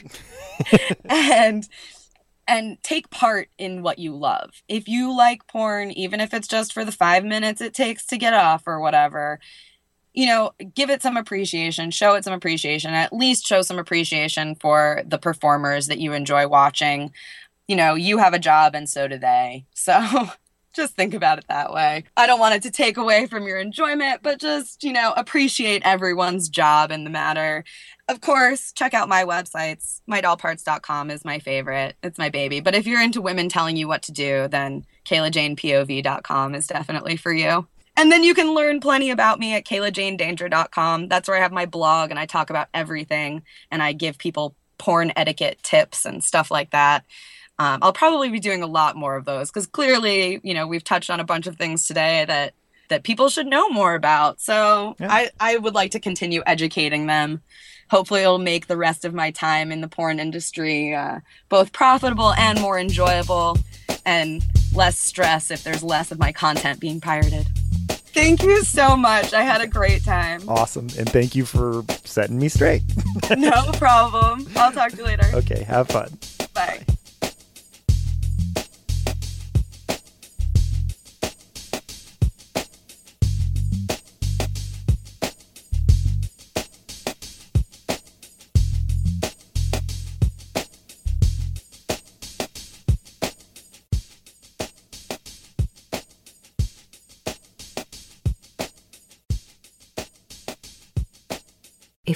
and and take part in what you love. If you like porn, even if it's just for the five minutes it takes to get off or whatever, you know, give it some appreciation, show it some appreciation, at least show some appreciation for the performers that you enjoy watching. You know, you have a job and so do they. So just think about it that way. I don't want it to take away from your enjoyment, but just, you know, appreciate everyone's job in the matter of course, check out my websites. MyDollParts.com is my favorite. It's my baby. But if you're into women telling you what to do, then KaylaJanePOV.com is definitely for you. And then you can learn plenty about me at KaylaJaneDanger.com. That's where I have my blog and I talk about everything and I give people porn etiquette tips and stuff like that. Um, I'll probably be doing a lot more of those because clearly, you know, we've touched on a bunch of things today that that people should know more about. So yeah. I, I would like to continue educating them hopefully it'll make the rest of my time in the porn industry uh, both profitable and more enjoyable and less stress if there's less of my content being pirated. Thank you so much. I had a great time. Awesome. And thank you for setting me straight. no problem. I'll talk to you later. Okay. Have fun. Bye. If